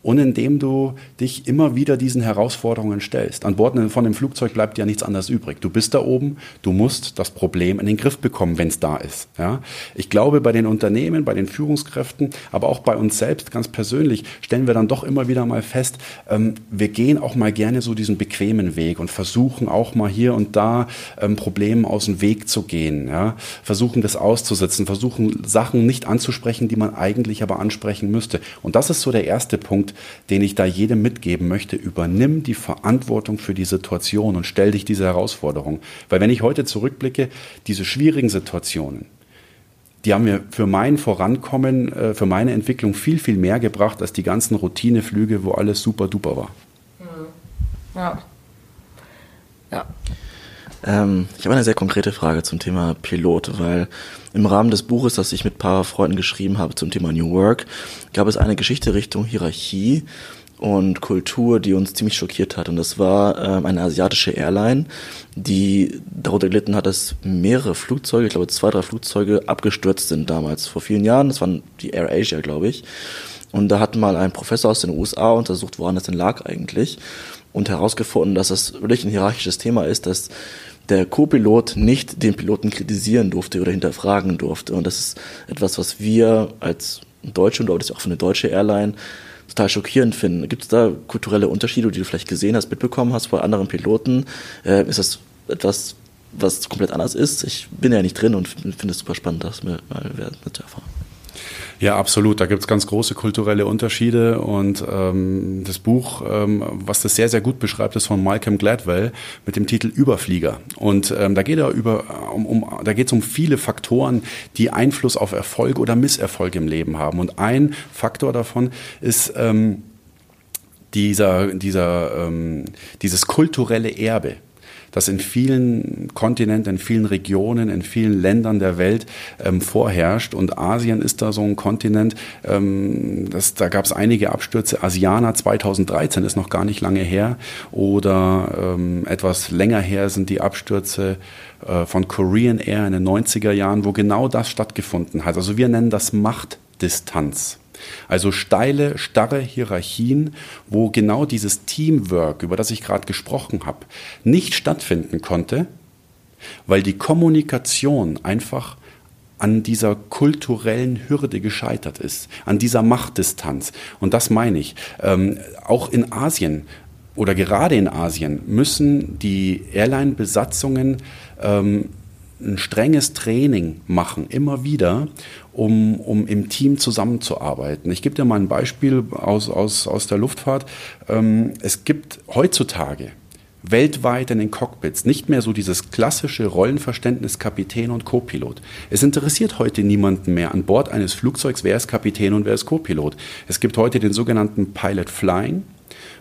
S7: und indem du dich immer wieder diesen Herausforderungen stellst. An Bord von dem Flugzeug bleibt ja nichts anderes übrig. Du bist da oben, du musst das Problem in den Griff bekommen, wenn es da ist. Ja? Ich glaube, bei den Unternehmen, bei den Führungskräften, aber auch bei uns selbst ganz persönlich stellen wir dann doch immer wieder mal fest, ähm, wir gehen auch mal gerne so diesen bequemen Weg und versuchen auch mal hier und da ähm, Problemen aus dem Weg zu gehen. Ja? Versuchen das auszusetzen, versuchen Sachen nicht anzusprechen, die man eigentlich aber ansprechen müsste. Und das ist so der erste Punkt, den ich da jedem mitgeben möchte. Übernimm die Verantwortung für die Situation und stell dich diese Herausforderung. Weil wenn ich heute zurückblicke, diese schwierigen Situationen, die haben mir für mein Vorankommen, äh, für meine Entwicklung viel, viel mehr gebracht als die ganzen Routineflüge, wo alles super duper war.
S3: Ja. Ja.
S2: Ähm, ich habe eine sehr konkrete Frage zum Thema Pilot, weil im Rahmen des Buches, das ich mit ein paar Freunden geschrieben habe zum Thema New Work, gab es eine Geschichte Richtung Hierarchie und Kultur, die uns ziemlich schockiert hat. Und das war ähm, eine asiatische Airline, die darunter gelitten hat, dass mehrere Flugzeuge, ich glaube zwei, drei Flugzeuge abgestürzt sind damals, vor vielen Jahren. Das waren die Air Asia, glaube ich. Und da hat mal ein Professor aus den USA untersucht, woran das denn lag eigentlich und herausgefunden, dass das wirklich ein hierarchisches Thema ist, dass der Co-Pilot nicht den Piloten kritisieren durfte oder hinterfragen durfte. Und das ist etwas, was wir als Deutsche und auch für eine deutsche Airline total schockierend finden. Gibt es da kulturelle Unterschiede, die du vielleicht gesehen hast, mitbekommen hast bei anderen Piloten? Äh, ist das etwas, was komplett anders ist? Ich bin ja nicht drin und finde es super spannend, das mal, mal zu erfahren.
S7: Ja, absolut. Da gibt's ganz große kulturelle Unterschiede. Und ähm, das Buch, ähm, was das sehr, sehr gut beschreibt, ist von Malcolm Gladwell mit dem Titel Überflieger. Und ähm, da geht er über, um, um, da geht's um viele Faktoren, die Einfluss auf Erfolg oder Misserfolg im Leben haben. Und ein Faktor davon ist ähm, dieser, dieser, ähm, dieses kulturelle Erbe das in vielen Kontinenten, in vielen Regionen, in vielen Ländern der Welt ähm, vorherrscht. Und Asien ist da so ein Kontinent, ähm, das, da gab es einige Abstürze. Asiana 2013 ist noch gar nicht lange her. Oder ähm, etwas länger her sind die Abstürze äh, von Korean Air in den 90er Jahren, wo genau das stattgefunden hat. Also wir nennen das Machtdistanz. Also steile, starre Hierarchien, wo genau dieses Teamwork, über das ich gerade gesprochen habe, nicht stattfinden konnte, weil die Kommunikation einfach an dieser kulturellen Hürde gescheitert ist, an dieser Machtdistanz. Und das meine ich. Ähm, auch in Asien oder gerade in Asien müssen die Airline-Besatzungen ähm, ein strenges Training machen, immer wieder, um, um im Team zusammenzuarbeiten. Ich gebe dir mal ein Beispiel aus, aus, aus der Luftfahrt. Ähm, es gibt heutzutage weltweit in den Cockpits nicht mehr so dieses klassische Rollenverständnis Kapitän und Copilot. Es interessiert heute niemanden mehr an Bord eines Flugzeugs, wer ist Kapitän und wer ist Copilot. Es gibt heute den sogenannten Pilot Flying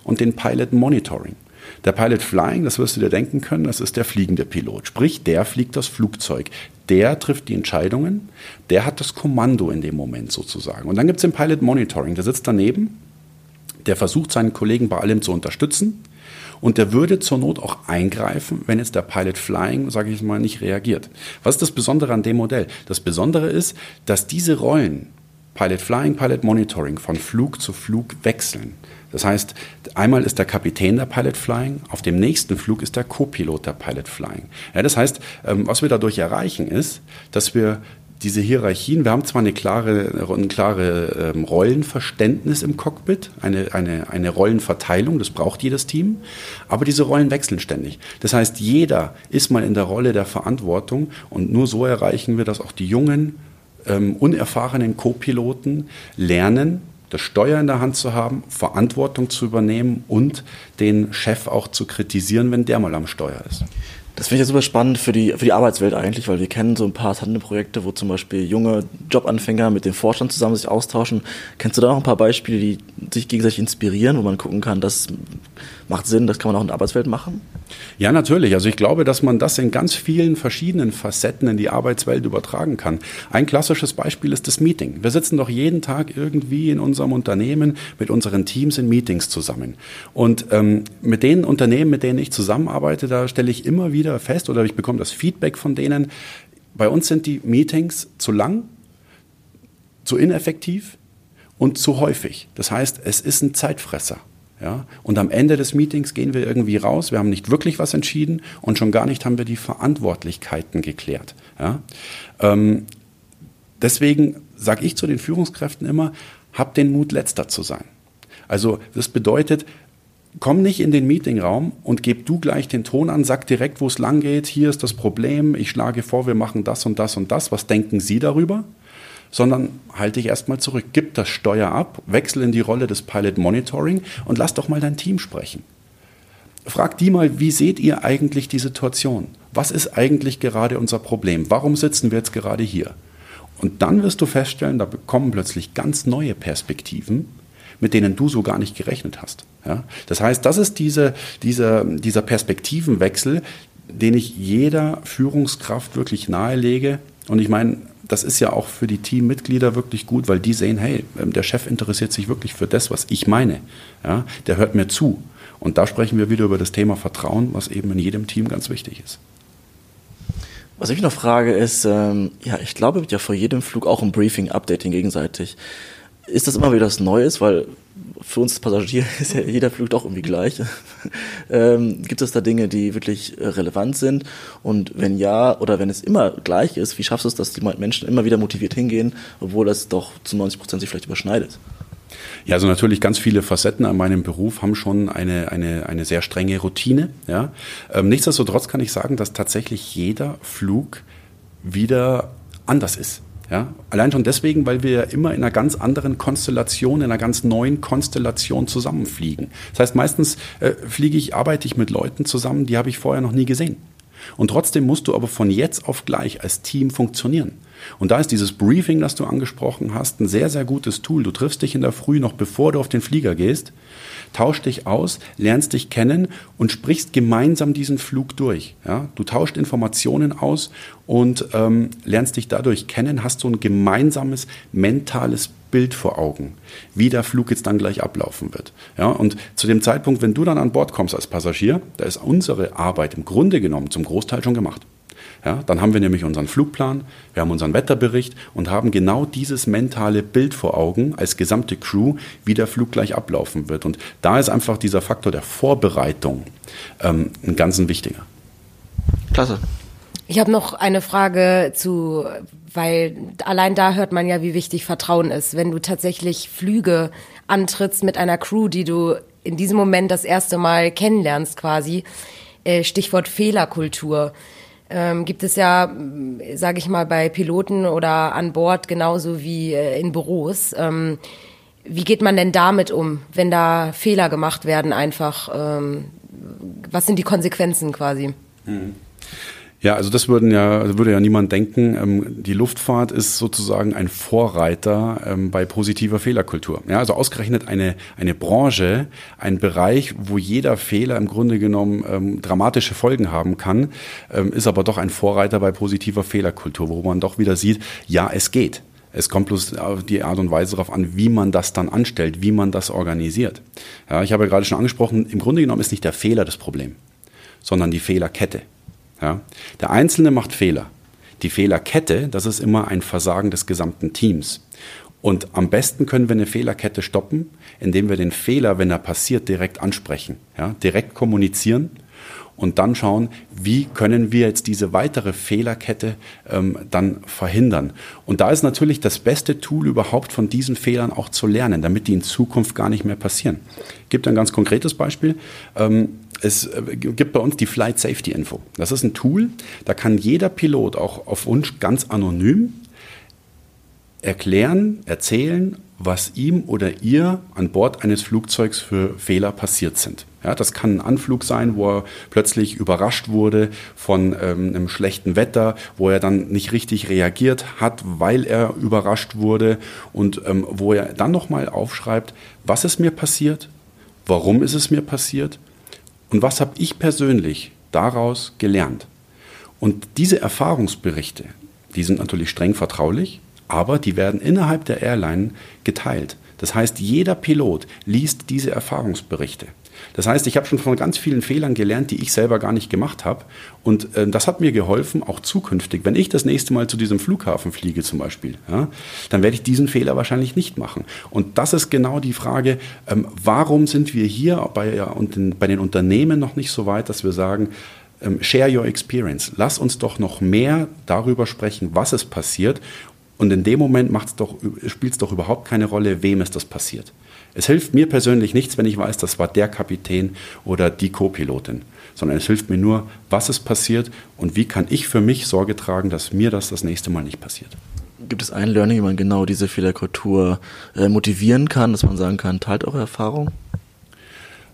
S7: und den Pilot Monitoring. Der Pilot Flying, das wirst du dir denken können, das ist der fliegende Pilot. Sprich, der fliegt das Flugzeug. Der trifft die Entscheidungen, der hat das Kommando in dem Moment sozusagen. Und dann gibt es den Pilot Monitoring, der sitzt daneben, der versucht seinen Kollegen bei allem zu unterstützen Und der würde zur Not auch eingreifen, wenn jetzt der Pilot Flying, sage ich mal, nicht reagiert. Was ist das Besondere an dem Modell? Das Besondere ist, dass diese Rollen, Pilot Flying, Pilot Monitoring, von Flug zu Flug wechseln. Das heißt, einmal ist der Kapitän der Pilot Flying, auf dem nächsten Flug ist der Co-Pilot der Pilot Flying. Ja, das heißt, ähm, was wir dadurch erreichen ist, dass wir diese Hierarchien, wir haben zwar eine klare, ein klare ähm, Rollenverständnis im Cockpit, eine, eine, eine Rollenverteilung, das braucht jedes Team, aber diese Rollen wechseln ständig. Das heißt, jeder ist mal in der Rolle der Verantwortung und nur so erreichen wir, dass auch die jungen, ähm, unerfahrenen Co-Piloten lernen, das Steuer in der Hand zu haben, Verantwortung zu übernehmen und den Chef auch zu kritisieren, wenn der mal am Steuer ist.
S2: Das finde ich ja super spannend für die, für die Arbeitswelt eigentlich, weil wir kennen so ein paar Tandemprojekte, wo zum Beispiel junge Jobanfänger mit dem Vorstand zusammen sich austauschen. Kennst du da noch ein paar Beispiele, die sich gegenseitig inspirieren, wo man gucken kann, das macht Sinn, das kann man auch in der Arbeitswelt machen?
S7: Ja, natürlich. Also ich glaube, dass man das in ganz vielen verschiedenen Facetten in die Arbeitswelt übertragen kann. Ein klassisches Beispiel ist das Meeting. Wir sitzen doch jeden Tag irgendwie in unserem Unternehmen mit unseren Teams in Meetings zusammen. Und ähm, mit den Unternehmen, mit denen ich zusammenarbeite, da stelle ich immer wieder fest oder ich bekomme das Feedback von denen, bei uns sind die Meetings zu lang, zu ineffektiv und zu häufig. Das heißt, es ist ein Zeitfresser. Ja? Und am Ende des Meetings gehen wir irgendwie raus, wir haben nicht wirklich was entschieden und schon gar nicht haben wir die Verantwortlichkeiten geklärt. Ja? Ähm, deswegen sage ich zu den Führungskräften immer, hab den Mut, letzter zu sein. Also das bedeutet, komm nicht in den Meetingraum und gib du gleich den Ton an, sag direkt, wo es lang geht, hier ist das Problem, ich schlage vor, wir machen das und das und das, was denken Sie darüber? Sondern halte dich erstmal zurück, gib das Steuer ab, wechsel in die Rolle des Pilot Monitoring und lass doch mal dein Team sprechen. Frag die mal, wie seht ihr eigentlich die Situation? Was ist eigentlich gerade unser Problem? Warum sitzen wir jetzt gerade hier? Und dann wirst du feststellen, da bekommen plötzlich ganz neue Perspektiven, mit denen du so gar nicht gerechnet hast. Ja? Das heißt, das ist diese, dieser, dieser Perspektivenwechsel, den ich jeder Führungskraft wirklich nahelege. Und ich meine, das ist ja auch für die Teammitglieder wirklich gut, weil die sehen, hey, ähm, der Chef interessiert sich wirklich für das, was ich meine. Ja, der hört mir zu. Und da sprechen wir wieder über das Thema Vertrauen, was eben in jedem Team ganz wichtig ist.
S2: Was ich noch frage ist, ähm, ja, ich glaube, wird ja vor jedem Flug auch ein Briefing, Updating gegenseitig. Ist das immer wieder was Neues? Weil für uns Passagier ist ja jeder Flug doch irgendwie gleich. ähm, gibt es da Dinge, die wirklich relevant sind? Und wenn ja, oder wenn es immer gleich ist, wie schaffst du es, dass die Menschen immer wieder motiviert hingehen, obwohl das doch zu 90 Prozent sich vielleicht überschneidet?
S7: Ja, also natürlich ganz viele Facetten an meinem Beruf haben schon eine, eine, eine sehr strenge Routine. Ja. Ähm, nichtsdestotrotz kann ich sagen, dass tatsächlich jeder Flug wieder anders ist. Ja, allein schon deswegen, weil wir immer in einer ganz anderen Konstellation, in einer ganz neuen Konstellation zusammenfliegen. Das heißt, meistens äh, fliege ich, arbeite ich mit Leuten zusammen, die habe ich vorher noch nie gesehen. Und trotzdem musst du aber von jetzt auf gleich als Team funktionieren. Und da ist dieses Briefing, das du angesprochen hast, ein sehr, sehr gutes Tool. Du triffst dich in der Früh noch bevor du auf den Flieger gehst tauschst dich aus, lernst dich kennen und sprichst gemeinsam diesen Flug durch. Ja? Du tauscht Informationen aus und ähm, lernst dich dadurch kennen, hast so ein gemeinsames mentales Bild vor Augen, wie der Flug jetzt dann gleich ablaufen wird. Ja, und zu dem Zeitpunkt, wenn du dann an Bord kommst als Passagier, da ist unsere Arbeit im Grunde genommen zum Großteil schon gemacht. Ja, dann haben wir nämlich unseren Flugplan, wir haben unseren Wetterbericht und haben genau dieses mentale Bild vor Augen als gesamte Crew, wie der Flug gleich ablaufen wird. Und da ist einfach dieser Faktor der Vorbereitung ähm, ein ganz wichtiger.
S2: Klasse.
S3: Ich habe noch eine Frage zu, weil allein da hört man ja, wie wichtig Vertrauen ist. Wenn du tatsächlich Flüge antrittst mit einer Crew, die du in diesem Moment das erste Mal kennenlernst quasi, äh, Stichwort Fehlerkultur ähm, gibt es ja, sage ich mal, bei Piloten oder an Bord genauso wie äh, in Büros. Ähm, wie geht man denn damit um, wenn da Fehler gemacht werden einfach? Ähm, was sind die Konsequenzen quasi?
S7: Mhm. Ja, also das würden ja, also würde ja niemand denken. Ähm, die Luftfahrt ist sozusagen ein Vorreiter ähm, bei positiver Fehlerkultur. Ja, also ausgerechnet eine, eine Branche, ein Bereich, wo jeder Fehler im Grunde genommen ähm, dramatische Folgen haben kann, ist aber doch ein Vorreiter bei positiver Fehlerkultur, wo man doch wieder sieht, ja, es geht. Es kommt bloß die Art und Weise darauf an, wie man das dann anstellt, wie man das organisiert. Ja, ich habe ja gerade schon angesprochen, im Grunde genommen ist nicht der Fehler das Problem, sondern die Fehlerkette. Ja, der Einzelne macht Fehler. Die Fehlerkette, das ist immer ein Versagen des gesamten Teams. Und am besten können wir eine Fehlerkette stoppen, indem wir den Fehler, wenn er passiert, direkt ansprechen, ja, direkt kommunizieren und dann schauen, wie können wir jetzt diese weitere Fehlerkette ähm, dann verhindern. Und da ist natürlich das beste Tool überhaupt von diesen Fehlern auch zu lernen, damit die in Zukunft gar nicht mehr passieren. Ich gebe ein ganz konkretes Beispiel. Ähm, es äh, gibt bei uns die Flight Safety Info. Das ist ein Tool, da kann jeder Pilot auch auf Wunsch ganz anonym erklären, erzählen, was ihm oder ihr an Bord eines Flugzeugs für Fehler passiert sind. Ja, das kann ein Anflug sein, wo er plötzlich überrascht wurde von ähm, einem schlechten Wetter, wo er dann nicht richtig reagiert hat, weil er überrascht wurde und ähm, wo er dann nochmal aufschreibt, was ist mir passiert, warum ist es mir passiert und was habe ich persönlich daraus gelernt. Und diese Erfahrungsberichte, die sind natürlich streng vertraulich, aber die werden innerhalb der Airline geteilt. Das heißt, jeder Pilot liest diese Erfahrungsberichte. Das heißt, ich habe schon von ganz vielen Fehlern gelernt, die ich selber gar nicht gemacht habe. Und äh, das hat mir geholfen, auch zukünftig, wenn ich das nächste Mal zu diesem Flughafen fliege zum Beispiel, ja, dann werde ich diesen Fehler wahrscheinlich nicht machen. Und das ist genau die Frage, ähm, warum sind wir hier bei, ja, und in, bei den Unternehmen noch nicht so weit, dass wir sagen, ähm, share your experience. Lass uns doch noch mehr darüber sprechen, was es passiert und in dem Moment spielt es doch überhaupt keine Rolle, wem ist das passiert. Es hilft mir persönlich nichts, wenn ich weiß, das war der Kapitän oder die Co-Pilotin, sondern es hilft mir nur, was ist passiert und wie kann ich für mich Sorge tragen, dass mir das das nächste Mal nicht passiert.
S2: Gibt es ein Learning, wie man genau diese Fehlerkultur äh, motivieren kann, dass man sagen kann, teilt eure Erfahrung?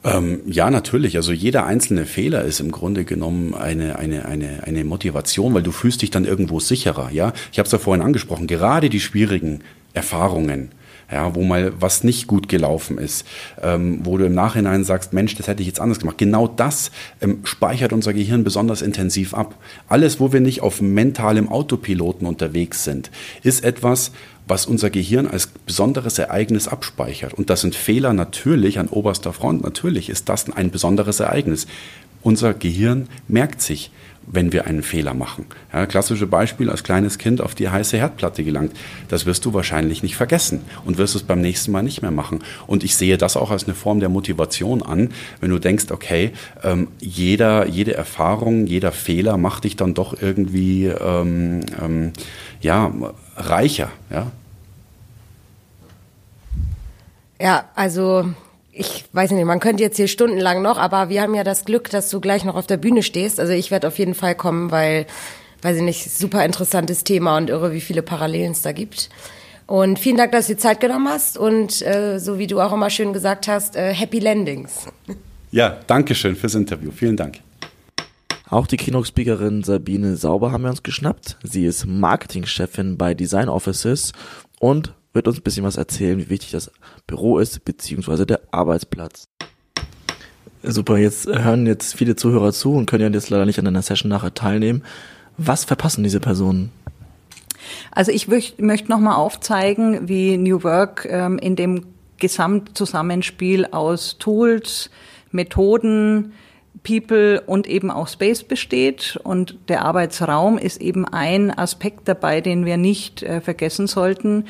S7: Ähm, ja, natürlich. Also jeder einzelne Fehler ist im Grunde genommen eine, eine, eine, eine Motivation, weil du fühlst dich dann irgendwo sicherer. Ja, ich habe es ja vorhin angesprochen. Gerade die schwierigen Erfahrungen, ja, wo mal was nicht gut gelaufen ist, ähm, wo du im Nachhinein sagst, Mensch, das hätte ich jetzt anders gemacht. Genau das ähm, speichert unser Gehirn besonders intensiv ab. Alles, wo wir nicht auf mentalem Autopiloten unterwegs sind, ist etwas, was unser Gehirn als besonderes Ereignis abspeichert. Und das sind Fehler natürlich an oberster Front. Natürlich ist das ein besonderes Ereignis. Unser Gehirn merkt sich, wenn wir einen Fehler machen. Ja, klassische Beispiel, als kleines Kind auf die heiße Herdplatte gelangt. Das wirst du wahrscheinlich nicht vergessen und wirst es beim nächsten Mal nicht mehr machen. Und ich sehe das auch als eine Form der Motivation an, wenn du denkst, okay, ähm, jeder, jede Erfahrung, jeder Fehler macht dich dann doch irgendwie ähm, ähm, ja, reicher. Ja?
S3: Ja, also ich weiß nicht, man könnte jetzt hier stundenlang noch, aber wir haben ja das Glück, dass du gleich noch auf der Bühne stehst. Also ich werde auf jeden Fall kommen, weil, weiß ich nicht, super interessantes Thema und irre, wie viele Parallelen es da gibt. Und vielen Dank, dass du dir Zeit genommen hast und äh, so wie du auch immer schön gesagt hast, äh, Happy Landings.
S7: Ja, danke schön fürs Interview. Vielen Dank.
S2: Auch die Keynote-Speakerin Sabine Sauber haben wir uns geschnappt. Sie ist Marketingchefin bei Design Offices und wird uns ein bisschen was erzählen, wie wichtig das Büro ist, beziehungsweise der Arbeitsplatz. Super, jetzt hören jetzt viele Zuhörer zu und können ja jetzt leider nicht an einer Session nachher teilnehmen. Was verpassen diese Personen?
S8: Also ich möchte nochmal aufzeigen, wie New Work ähm, in dem Gesamtzusammenspiel aus Tools, Methoden, People und eben auch Space besteht. Und der Arbeitsraum ist eben ein Aspekt dabei, den wir nicht äh, vergessen sollten.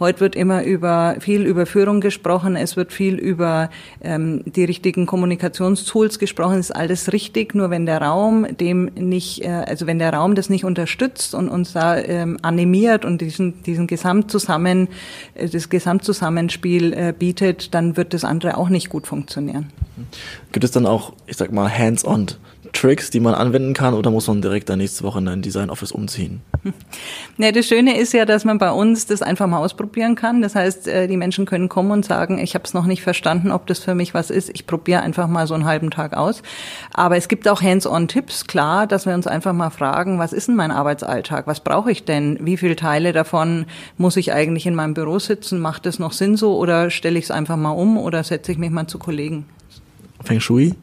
S8: Heute wird immer über viel über Führung gesprochen, es wird viel über ähm, die richtigen Kommunikationstools gesprochen, ist alles richtig. Nur wenn der Raum dem nicht, äh, also wenn der Raum das nicht unterstützt und uns da ähm, animiert und diesen diesen Gesamtzusammen, äh, das Gesamtzusammenspiel äh, bietet, dann wird das andere auch nicht gut funktionieren.
S2: Gibt es dann auch, ich sag mal, hands-on Tricks, die man anwenden kann, oder muss man direkt dann nächste Woche in ein Design Office umziehen?
S8: Ne, das Schöne ist ja, dass man bei uns das einfach mal ausprobieren kann. Das heißt, äh, die Menschen können kommen und sagen, ich habe es noch nicht verstanden, ob das für mich was ist. Ich probiere einfach mal so einen halben Tag aus. Aber es gibt auch Hands-on-Tipps, klar, dass wir uns einfach mal fragen, was ist denn mein Arbeitsalltag? Was brauche ich denn? Wie viele Teile davon muss ich eigentlich in meinem Büro sitzen? Macht das noch Sinn so oder stelle ich es einfach mal um oder setze ich mich mal zu Kollegen?
S2: Feng Shui?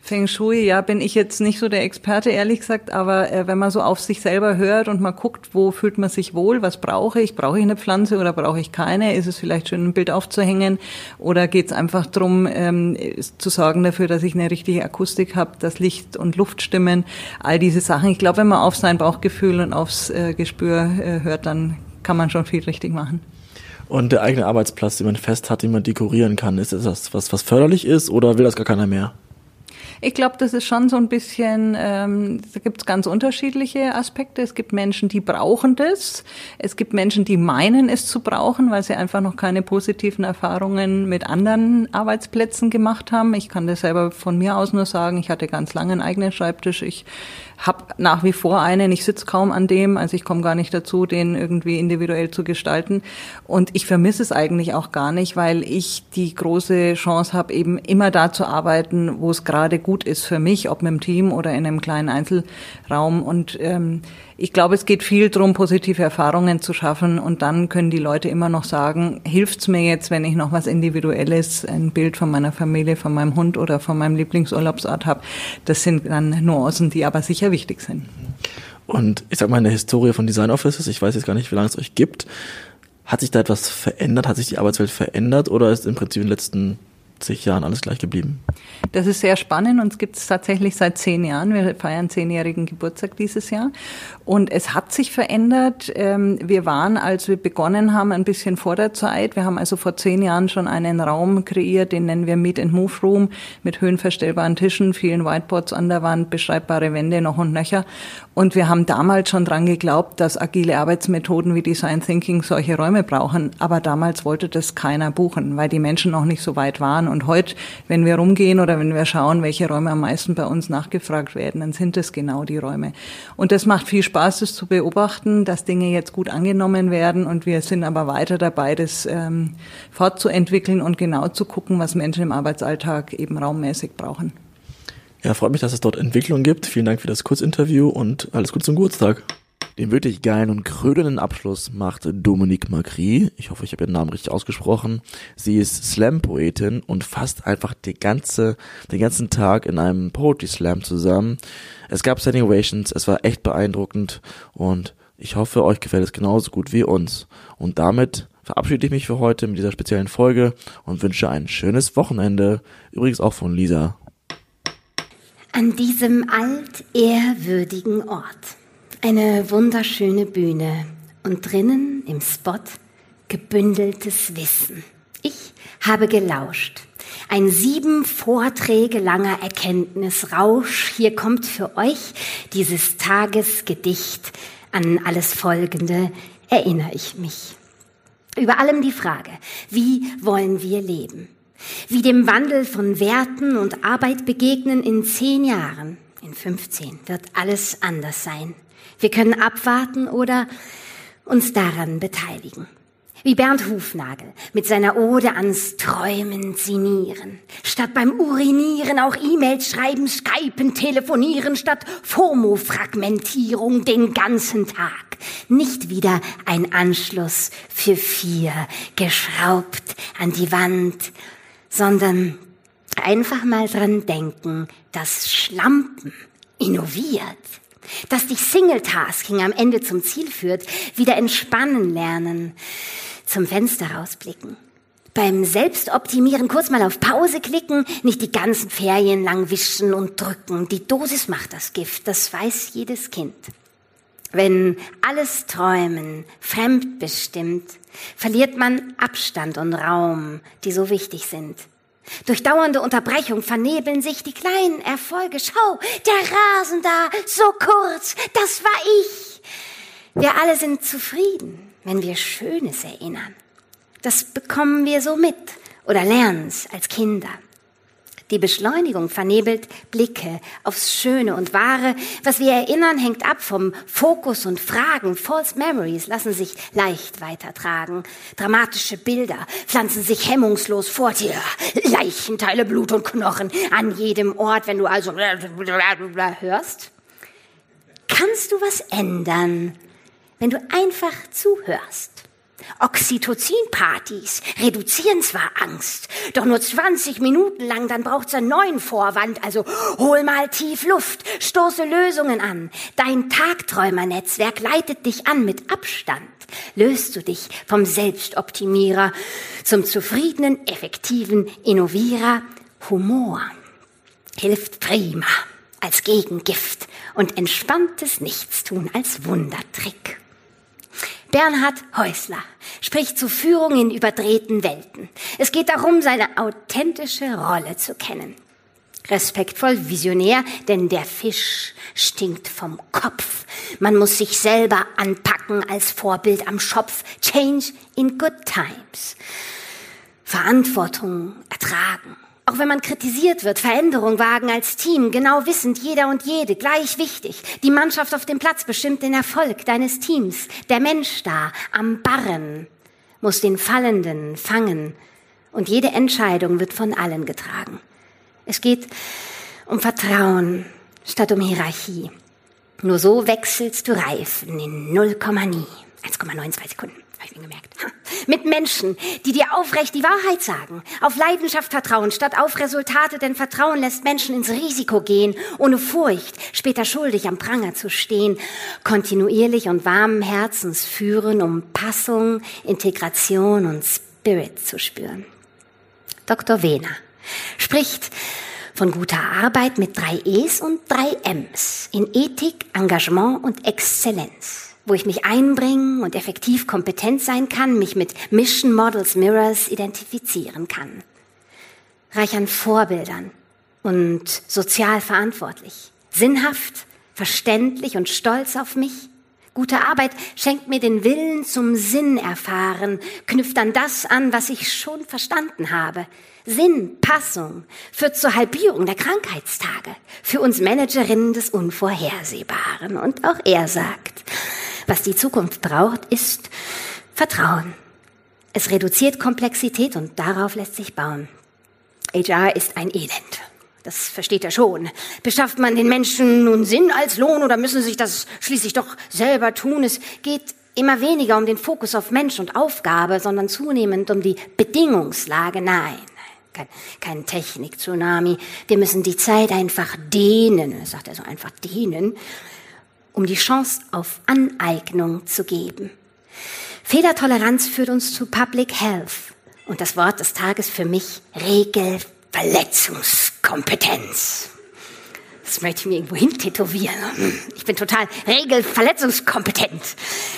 S8: Feng Shui, ja, bin ich jetzt nicht so der Experte, ehrlich gesagt, aber äh, wenn man so auf sich selber hört und mal guckt, wo fühlt man sich wohl, was brauche ich, brauche ich eine Pflanze oder brauche ich keine, ist es vielleicht schön, ein Bild aufzuhängen oder geht es einfach drum ähm, zu sorgen dafür, dass ich eine richtige Akustik habe, dass Licht und Luft stimmen, all diese Sachen. Ich glaube, wenn man auf sein Bauchgefühl und aufs äh, Gespür äh, hört, dann kann man schon viel richtig machen.
S2: Und der eigene Arbeitsplatz, den man fest hat, den man dekorieren kann, ist das was, was förderlich ist oder will das gar keiner mehr?
S8: Ich glaube, das ist schon so ein bisschen, ähm, da gibt es ganz unterschiedliche Aspekte. Es gibt Menschen, die brauchen das. Es gibt Menschen, die meinen, es zu brauchen, weil sie einfach noch keine positiven Erfahrungen mit anderen Arbeitsplätzen gemacht haben. Ich kann das selber von mir aus nur sagen. Ich hatte ganz lange einen eigenen Schreibtisch. Ich habe nach wie vor einen. Ich sitze kaum an dem, also ich komme gar nicht dazu, den irgendwie individuell zu gestalten. Und ich vermisse es eigentlich auch gar nicht, weil ich die große Chance habe, eben immer da zu arbeiten, wo es gerade gut ist für mich, ob mit dem Team oder in einem kleinen Einzelraum. Und ähm, ich glaube, es geht viel darum, positive Erfahrungen zu schaffen und dann können die Leute immer noch sagen, hilft's mir jetzt, wenn ich noch was Individuelles, ein Bild von meiner Familie, von meinem Hund oder von meinem Lieblingsurlaubsort habe. Das sind dann Nuancen, die aber sicher wichtig sind.
S2: Und ich sag mal, in der Historie von Design Offices, ich weiß jetzt gar nicht, wie lange es euch gibt, hat sich da etwas verändert? Hat sich die Arbeitswelt verändert oder ist im Prinzip in den letzten zig Jahren alles gleich geblieben?
S8: Das ist sehr spannend. Uns gibt es tatsächlich seit zehn Jahren. Wir feiern zehnjährigen Geburtstag dieses Jahr. Und es hat sich verändert. Ähm, wir waren, als wir begonnen haben, ein bisschen vor der Zeit. Wir haben also vor zehn Jahren schon einen Raum kreiert, den nennen wir Meet and Move Room, mit höhenverstellbaren Tischen, vielen Whiteboards an der Wand, beschreibbare Wände noch und nöcher. Und wir haben damals schon dran geglaubt, dass agile Arbeitsmethoden wie Design Thinking solche Räume brauchen. Aber damals wollte das keiner buchen, weil die Menschen noch nicht so weit waren. Und heute, wenn wir rumgehen oder wenn wir schauen, welche Räume am meisten bei uns nachgefragt werden, dann sind es genau die Räume. Und das macht viel Spaß, das zu beobachten, dass Dinge jetzt gut angenommen werden. Und wir sind aber weiter dabei, das ähm, fortzuentwickeln und genau zu gucken, was Menschen im Arbeitsalltag eben raummäßig brauchen.
S2: Ja, freut mich, dass es dort Entwicklung gibt. Vielen Dank für das Kurzinterview und alles Gute zum Geburtstag. Den wirklich geilen und krödenden Abschluss macht Dominique Macri. Ich hoffe, ich habe ihren Namen richtig ausgesprochen. Sie ist Slam-Poetin und fasst einfach die ganze, den ganzen Tag in einem Poetry Slam zusammen. Es gab Standing Ovations, es war echt beeindruckend und ich hoffe, euch gefällt es genauso gut wie uns. Und damit verabschiede ich mich für heute mit dieser speziellen Folge und wünsche ein schönes Wochenende. Übrigens auch von Lisa
S9: an diesem altehrwürdigen Ort eine wunderschöne Bühne und drinnen im Spot gebündeltes Wissen. Ich habe gelauscht. Ein sieben Vorträge langer Erkenntnisrausch. Hier kommt für euch dieses Tagesgedicht. An alles Folgende erinnere ich mich. Über allem die Frage, wie wollen wir leben? wie dem Wandel von Werten und Arbeit begegnen in zehn Jahren, in 15, wird alles anders sein. Wir können abwarten oder uns daran beteiligen. Wie Bernd Hufnagel mit seiner Ode ans Träumen sinnieren. Statt beim Urinieren auch E-Mails schreiben, Skypen, telefonieren, statt FOMO-Fragmentierung den ganzen Tag. Nicht wieder ein Anschluss für vier, geschraubt an die Wand sondern einfach mal dran denken, dass Schlampen innoviert, dass dich Singletasking am Ende zum Ziel führt, wieder entspannen lernen, zum Fenster rausblicken. Beim Selbstoptimieren kurz mal auf Pause klicken, nicht die ganzen Ferien lang wischen und drücken. Die Dosis macht das Gift, das weiß jedes Kind. Wenn alles Träumen fremdbestimmt, verliert man Abstand und Raum, die so wichtig sind. Durch dauernde Unterbrechung vernebeln sich die kleinen Erfolge. Schau, der Rasen da, so kurz, das war ich. Wir alle sind zufrieden, wenn wir Schönes erinnern. Das bekommen wir so mit oder lernen es als Kinder. Die Beschleunigung vernebelt Blicke aufs Schöne und Wahre. Was wir erinnern, hängt ab vom Fokus und Fragen. False Memories lassen sich leicht weitertragen. Dramatische Bilder pflanzen sich hemmungslos vor dir. Leichenteile, Blut und Knochen an jedem Ort, wenn du also hörst. Kannst du was ändern, wenn du einfach zuhörst? Oxytocin-Partys reduzieren zwar Angst, doch nur 20 Minuten lang, dann braucht's einen neuen Vorwand. Also hol mal tief Luft, stoße Lösungen an. Dein Tagträumernetzwerk leitet dich an mit Abstand. Löst du dich vom Selbstoptimierer zum zufriedenen, effektiven Innovierer. Humor hilft prima als Gegengift und entspanntes Nichtstun als Wundertrick. Bernhard Häusler spricht zu Führung in überdrehten Welten. Es geht darum, seine authentische Rolle zu kennen. Respektvoll, visionär, denn der Fisch stinkt vom Kopf. Man muss sich selber anpacken als Vorbild am Schopf. Change in good times. Verantwortung ertragen auch wenn man kritisiert wird, Veränderung wagen als Team, genau wissend, jeder und jede, gleich wichtig. Die Mannschaft auf dem Platz bestimmt den Erfolg deines Teams. Der Mensch da, am Barren, muss den Fallenden fangen. Und jede Entscheidung wird von allen getragen. Es geht um Vertrauen statt um Hierarchie. Nur so wechselst du Reifen in 0, nie. 1,92 Sekunden. Habe ich mir gemerkt. Mit Menschen, die dir aufrecht die Wahrheit sagen, auf Leidenschaft vertrauen, statt auf Resultate, denn Vertrauen lässt Menschen ins Risiko gehen, ohne Furcht, später schuldig am Pranger zu stehen, kontinuierlich und warmen Herzens führen, um Passung, Integration und Spirit zu spüren. Dr. Wehner spricht von guter Arbeit mit drei E's und drei M's in Ethik, Engagement und Exzellenz wo ich mich einbringen und effektiv kompetent sein kann, mich mit Mission Models Mirrors identifizieren kann. Reich an Vorbildern und sozial verantwortlich. Sinnhaft, verständlich und stolz auf mich. Gute Arbeit schenkt mir den Willen zum Sinn erfahren, knüpft an das an, was ich schon verstanden habe. Sinn, Passung führt zur Halbierung der Krankheitstage, für uns Managerinnen des Unvorhersehbaren. Und auch er sagt, was die Zukunft braucht, ist Vertrauen. Es reduziert Komplexität und darauf lässt sich bauen. HR ist ein Elend. Das versteht er schon. Beschafft man den Menschen nun Sinn als Lohn oder müssen sie sich das schließlich doch selber tun? Es geht immer weniger um den Fokus auf Mensch und Aufgabe, sondern zunehmend um die Bedingungslage. Nein, kein, kein Technik-Tsunami. Wir müssen die Zeit einfach dehnen, sagt er so einfach dehnen, um die Chance auf Aneignung zu geben. Fehlertoleranz führt uns zu Public Health. Und das Wort des Tages für mich Regelverletzungskompetenz. Das möchte ich mir irgendwo hin tätowieren. Ich bin total regelverletzungskompetent.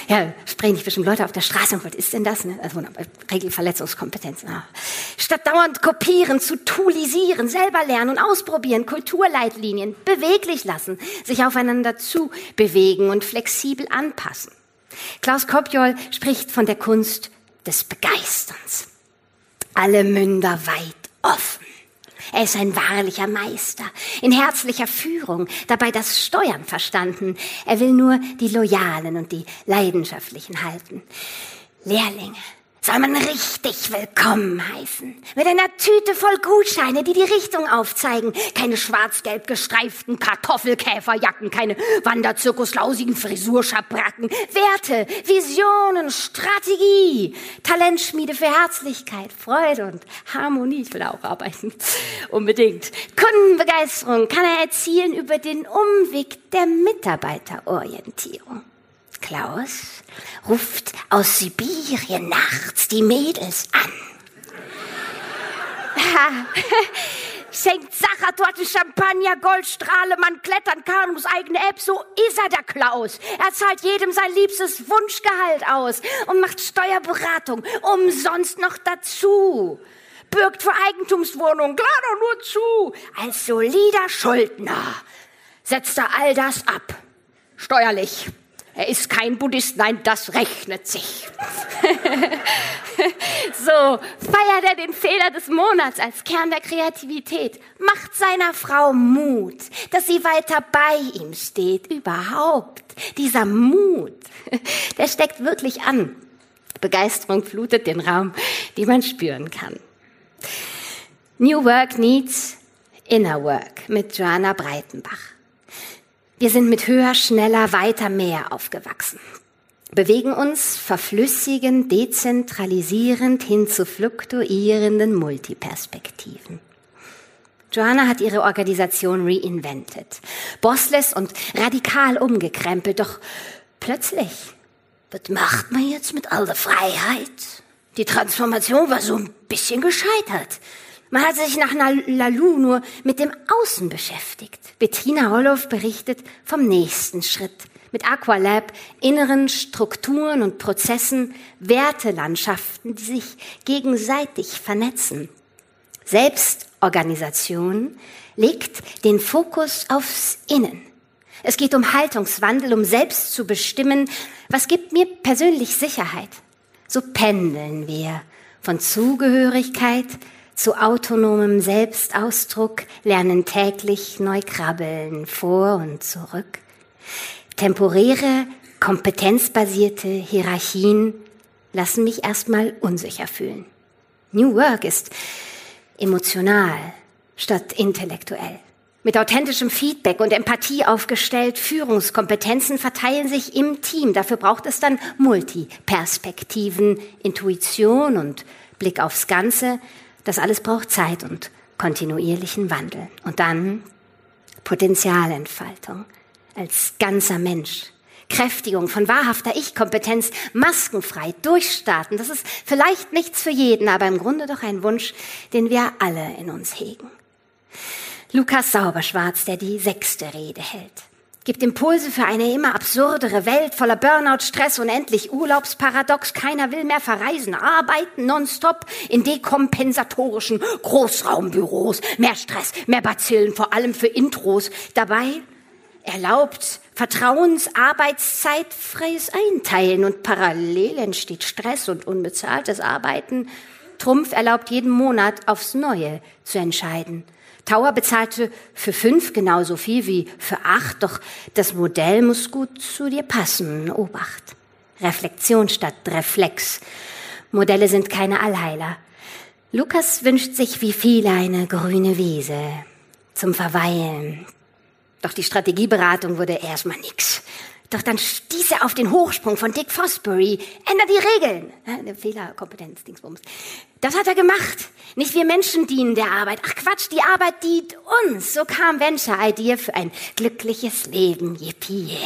S9: Ja, sprechen dich bestimmt Leute auf der Straße und was ist denn das? Ne? Also, Regelverletzungskompetenz. Ja. Statt dauernd kopieren, zu toolisieren, selber lernen und ausprobieren, Kulturleitlinien beweglich lassen, sich aufeinander zu bewegen und flexibel anpassen. Klaus Kopjol spricht von der Kunst des Begeisterns. Alle Münder weit offen. Er ist ein wahrlicher Meister, in herzlicher Führung, dabei das Steuern verstanden. Er will nur die Loyalen und die Leidenschaftlichen halten. Lehrlinge, soll man richtig willkommen heißen. Mit einer Tüte voll Gutscheine, die die Richtung aufzeigen. Keine schwarz-gelb gestreiften Kartoffelkäferjacken, keine Wanderzirkuslausigen Frisurschabracken. Werte, Visionen, Strategie, Talentschmiede für Herzlichkeit, Freude und Harmonie. Ich will auch arbeiten. Unbedingt. Kundenbegeisterung kann er erzielen über den Umweg der Mitarbeiterorientierung. Klaus ruft aus Sibirien nachts die Mädels an. Schenkt Sachertorten, Champagner, Goldstrahle, man klettern Kanus, eigene App, so ist er der Klaus. Er zahlt jedem sein liebstes Wunschgehalt aus und macht Steuerberatung umsonst noch dazu. Bürgt für Eigentumswohnungen, klar doch nur zu. Als solider Schuldner setzt er all das ab. Steuerlich. Er ist kein Buddhist, nein, das rechnet sich. so, feiert er den Fehler des Monats als Kern der Kreativität, macht seiner Frau Mut, dass sie weiter bei ihm steht, überhaupt. Dieser Mut, der steckt wirklich an. Begeisterung flutet den Raum, die man spüren kann. New Work needs Inner Work mit Joanna Breitenbach. Wir sind mit höher, schneller, weiter, mehr aufgewachsen. bewegen uns verflüssigend, dezentralisierend hin zu fluktuierenden Multiperspektiven. Joanna hat ihre Organisation reinvented, bossless und radikal umgekrempelt, doch plötzlich, was macht man jetzt mit all der Freiheit? Die Transformation war so ein bisschen gescheitert. Man hat sich nach Lalu nur mit dem Außen beschäftigt. Bettina Hollow berichtet vom nächsten Schritt. Mit Aqualab, inneren Strukturen und Prozessen, Wertelandschaften, die sich gegenseitig vernetzen. Selbstorganisation legt den Fokus aufs Innen. Es geht um Haltungswandel, um selbst zu bestimmen, was gibt mir persönlich Sicherheit. So pendeln wir von Zugehörigkeit zu autonomem Selbstausdruck, lernen täglich neu krabbeln, vor und zurück. Temporäre, kompetenzbasierte Hierarchien lassen mich erstmal unsicher fühlen. New Work ist emotional statt intellektuell. Mit authentischem Feedback und Empathie aufgestellt, Führungskompetenzen verteilen sich im Team. Dafür braucht es dann Multiperspektiven, Intuition und Blick aufs Ganze, das alles braucht Zeit und kontinuierlichen Wandel. Und dann Potenzialentfaltung als ganzer Mensch. Kräftigung von wahrhafter Ich-Kompetenz, maskenfrei durchstarten. Das ist vielleicht nichts für jeden, aber im Grunde doch ein Wunsch, den wir alle in uns hegen. Lukas Sauberschwarz, der die sechste Rede hält gibt Impulse für eine immer absurdere Welt voller Burnout, Stress und endlich Urlaubsparadox. Keiner will mehr verreisen, arbeiten nonstop in dekompensatorischen Großraumbüros. Mehr Stress, mehr Bazillen, vor allem für Intros. Dabei erlaubt Vertrauensarbeitszeitfreies Einteilen und parallel entsteht Stress und unbezahltes Arbeiten. Trumpf erlaubt jeden Monat aufs Neue zu entscheiden. Tower bezahlte für fünf genauso viel wie für acht, doch das Modell muss gut zu dir passen. Obacht. Reflexion statt Reflex. Modelle sind keine Allheiler. Lukas wünscht sich wie viele eine grüne Wiese zum Verweilen. Doch die Strategieberatung wurde erstmal nix. Doch dann stieß er auf den Hochsprung von Dick Fosbury. Ändert die Regeln. Eine Fehlerkompetenz, Dingsbums. Das hat er gemacht. Nicht wir Menschen dienen der Arbeit. Ach Quatsch, die Arbeit dient uns. So kam Venture Idea für ein glückliches Leben. Yippie.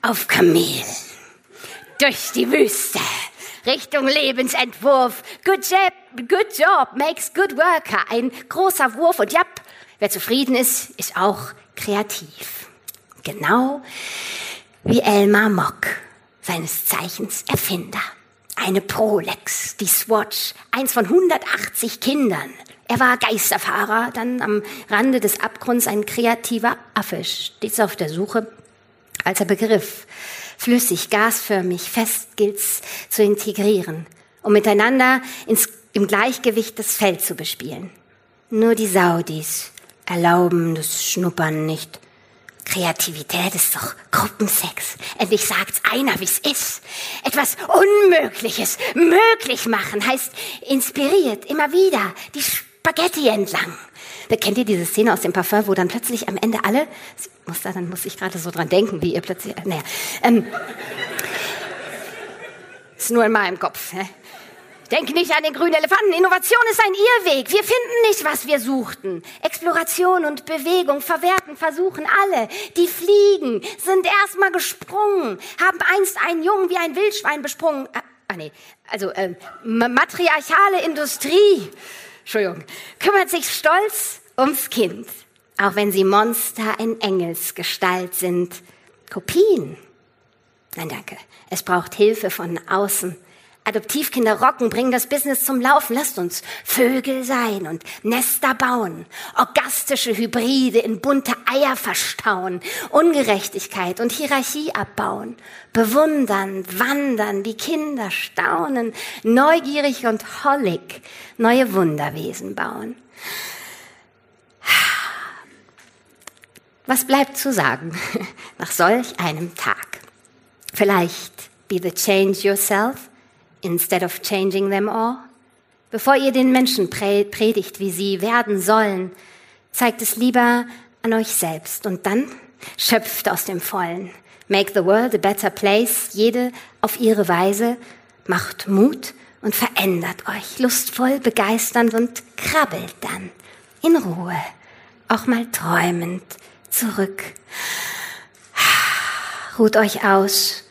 S9: Auf Kamel. Durch die Wüste. Richtung Lebensentwurf. Good job, good job makes good worker. Ein großer Wurf und ja, wer zufrieden ist, ist auch kreativ. Genau wie Elmar Mock, seines Zeichens Erfinder. Eine Prolex, die Swatch, eins von 180 Kindern. Er war Geisterfahrer, dann am Rande des Abgrunds ein kreativer Affe, stets auf der Suche, als er begriff, flüssig, gasförmig, fest gilt's zu integrieren, um miteinander ins, im Gleichgewicht das Feld zu bespielen. Nur die Saudis erlauben das Schnuppern nicht. Kreativität ist doch Gruppensex. Endlich sagt's einer, wie's ist. Etwas Unmögliches möglich machen heißt inspiriert immer wieder die Spaghetti entlang. Da kennt ihr diese Szene aus dem Parfum, wo dann plötzlich am Ende alle, muss da, dann muss ich gerade so dran denken, wie ihr plötzlich, äh, naja, ähm, ist nur in meinem Kopf. Ne? Denk nicht an den grünen Elefanten. Innovation ist ein Irrweg. Wir finden nicht, was wir suchten. Exploration und Bewegung verwerten, versuchen alle. Die Fliegen sind erstmal gesprungen, haben einst einen Jungen wie ein Wildschwein besprungen. Ah, ah nee, also äh, matriarchale Industrie, Entschuldigung, kümmert sich stolz ums Kind, auch wenn sie Monster in Engelsgestalt sind. Kopien. Nein, danke. Es braucht Hilfe von außen. Adoptivkinder rocken, bringen das Business zum Laufen. Lasst uns Vögel sein und Nester bauen, orgastische Hybride in bunte Eier verstauen, Ungerechtigkeit und Hierarchie abbauen, bewundern, wandern, die Kinder staunen, neugierig und hollig neue Wunderwesen bauen. Was bleibt zu sagen nach solch einem Tag? Vielleicht be the change yourself instead of changing them all? Bevor ihr den Menschen predigt, wie sie werden sollen, zeigt es lieber an euch selbst und dann schöpft aus dem Vollen. Make the world a better place, jede auf ihre Weise, macht Mut und verändert euch, lustvoll, begeisternd und krabbelt dann in Ruhe, auch mal träumend zurück. Ruht euch aus,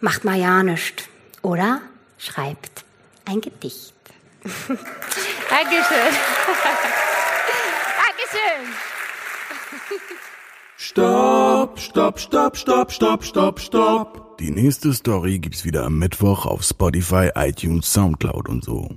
S9: macht mal ja nichts oder schreibt ein Gedicht. Dankeschön. Dankeschön.
S1: Stopp, stopp, stopp, stopp, stopp, stopp, stopp. Die nächste Story gibt's wieder am Mittwoch auf Spotify, iTunes, Soundcloud und so.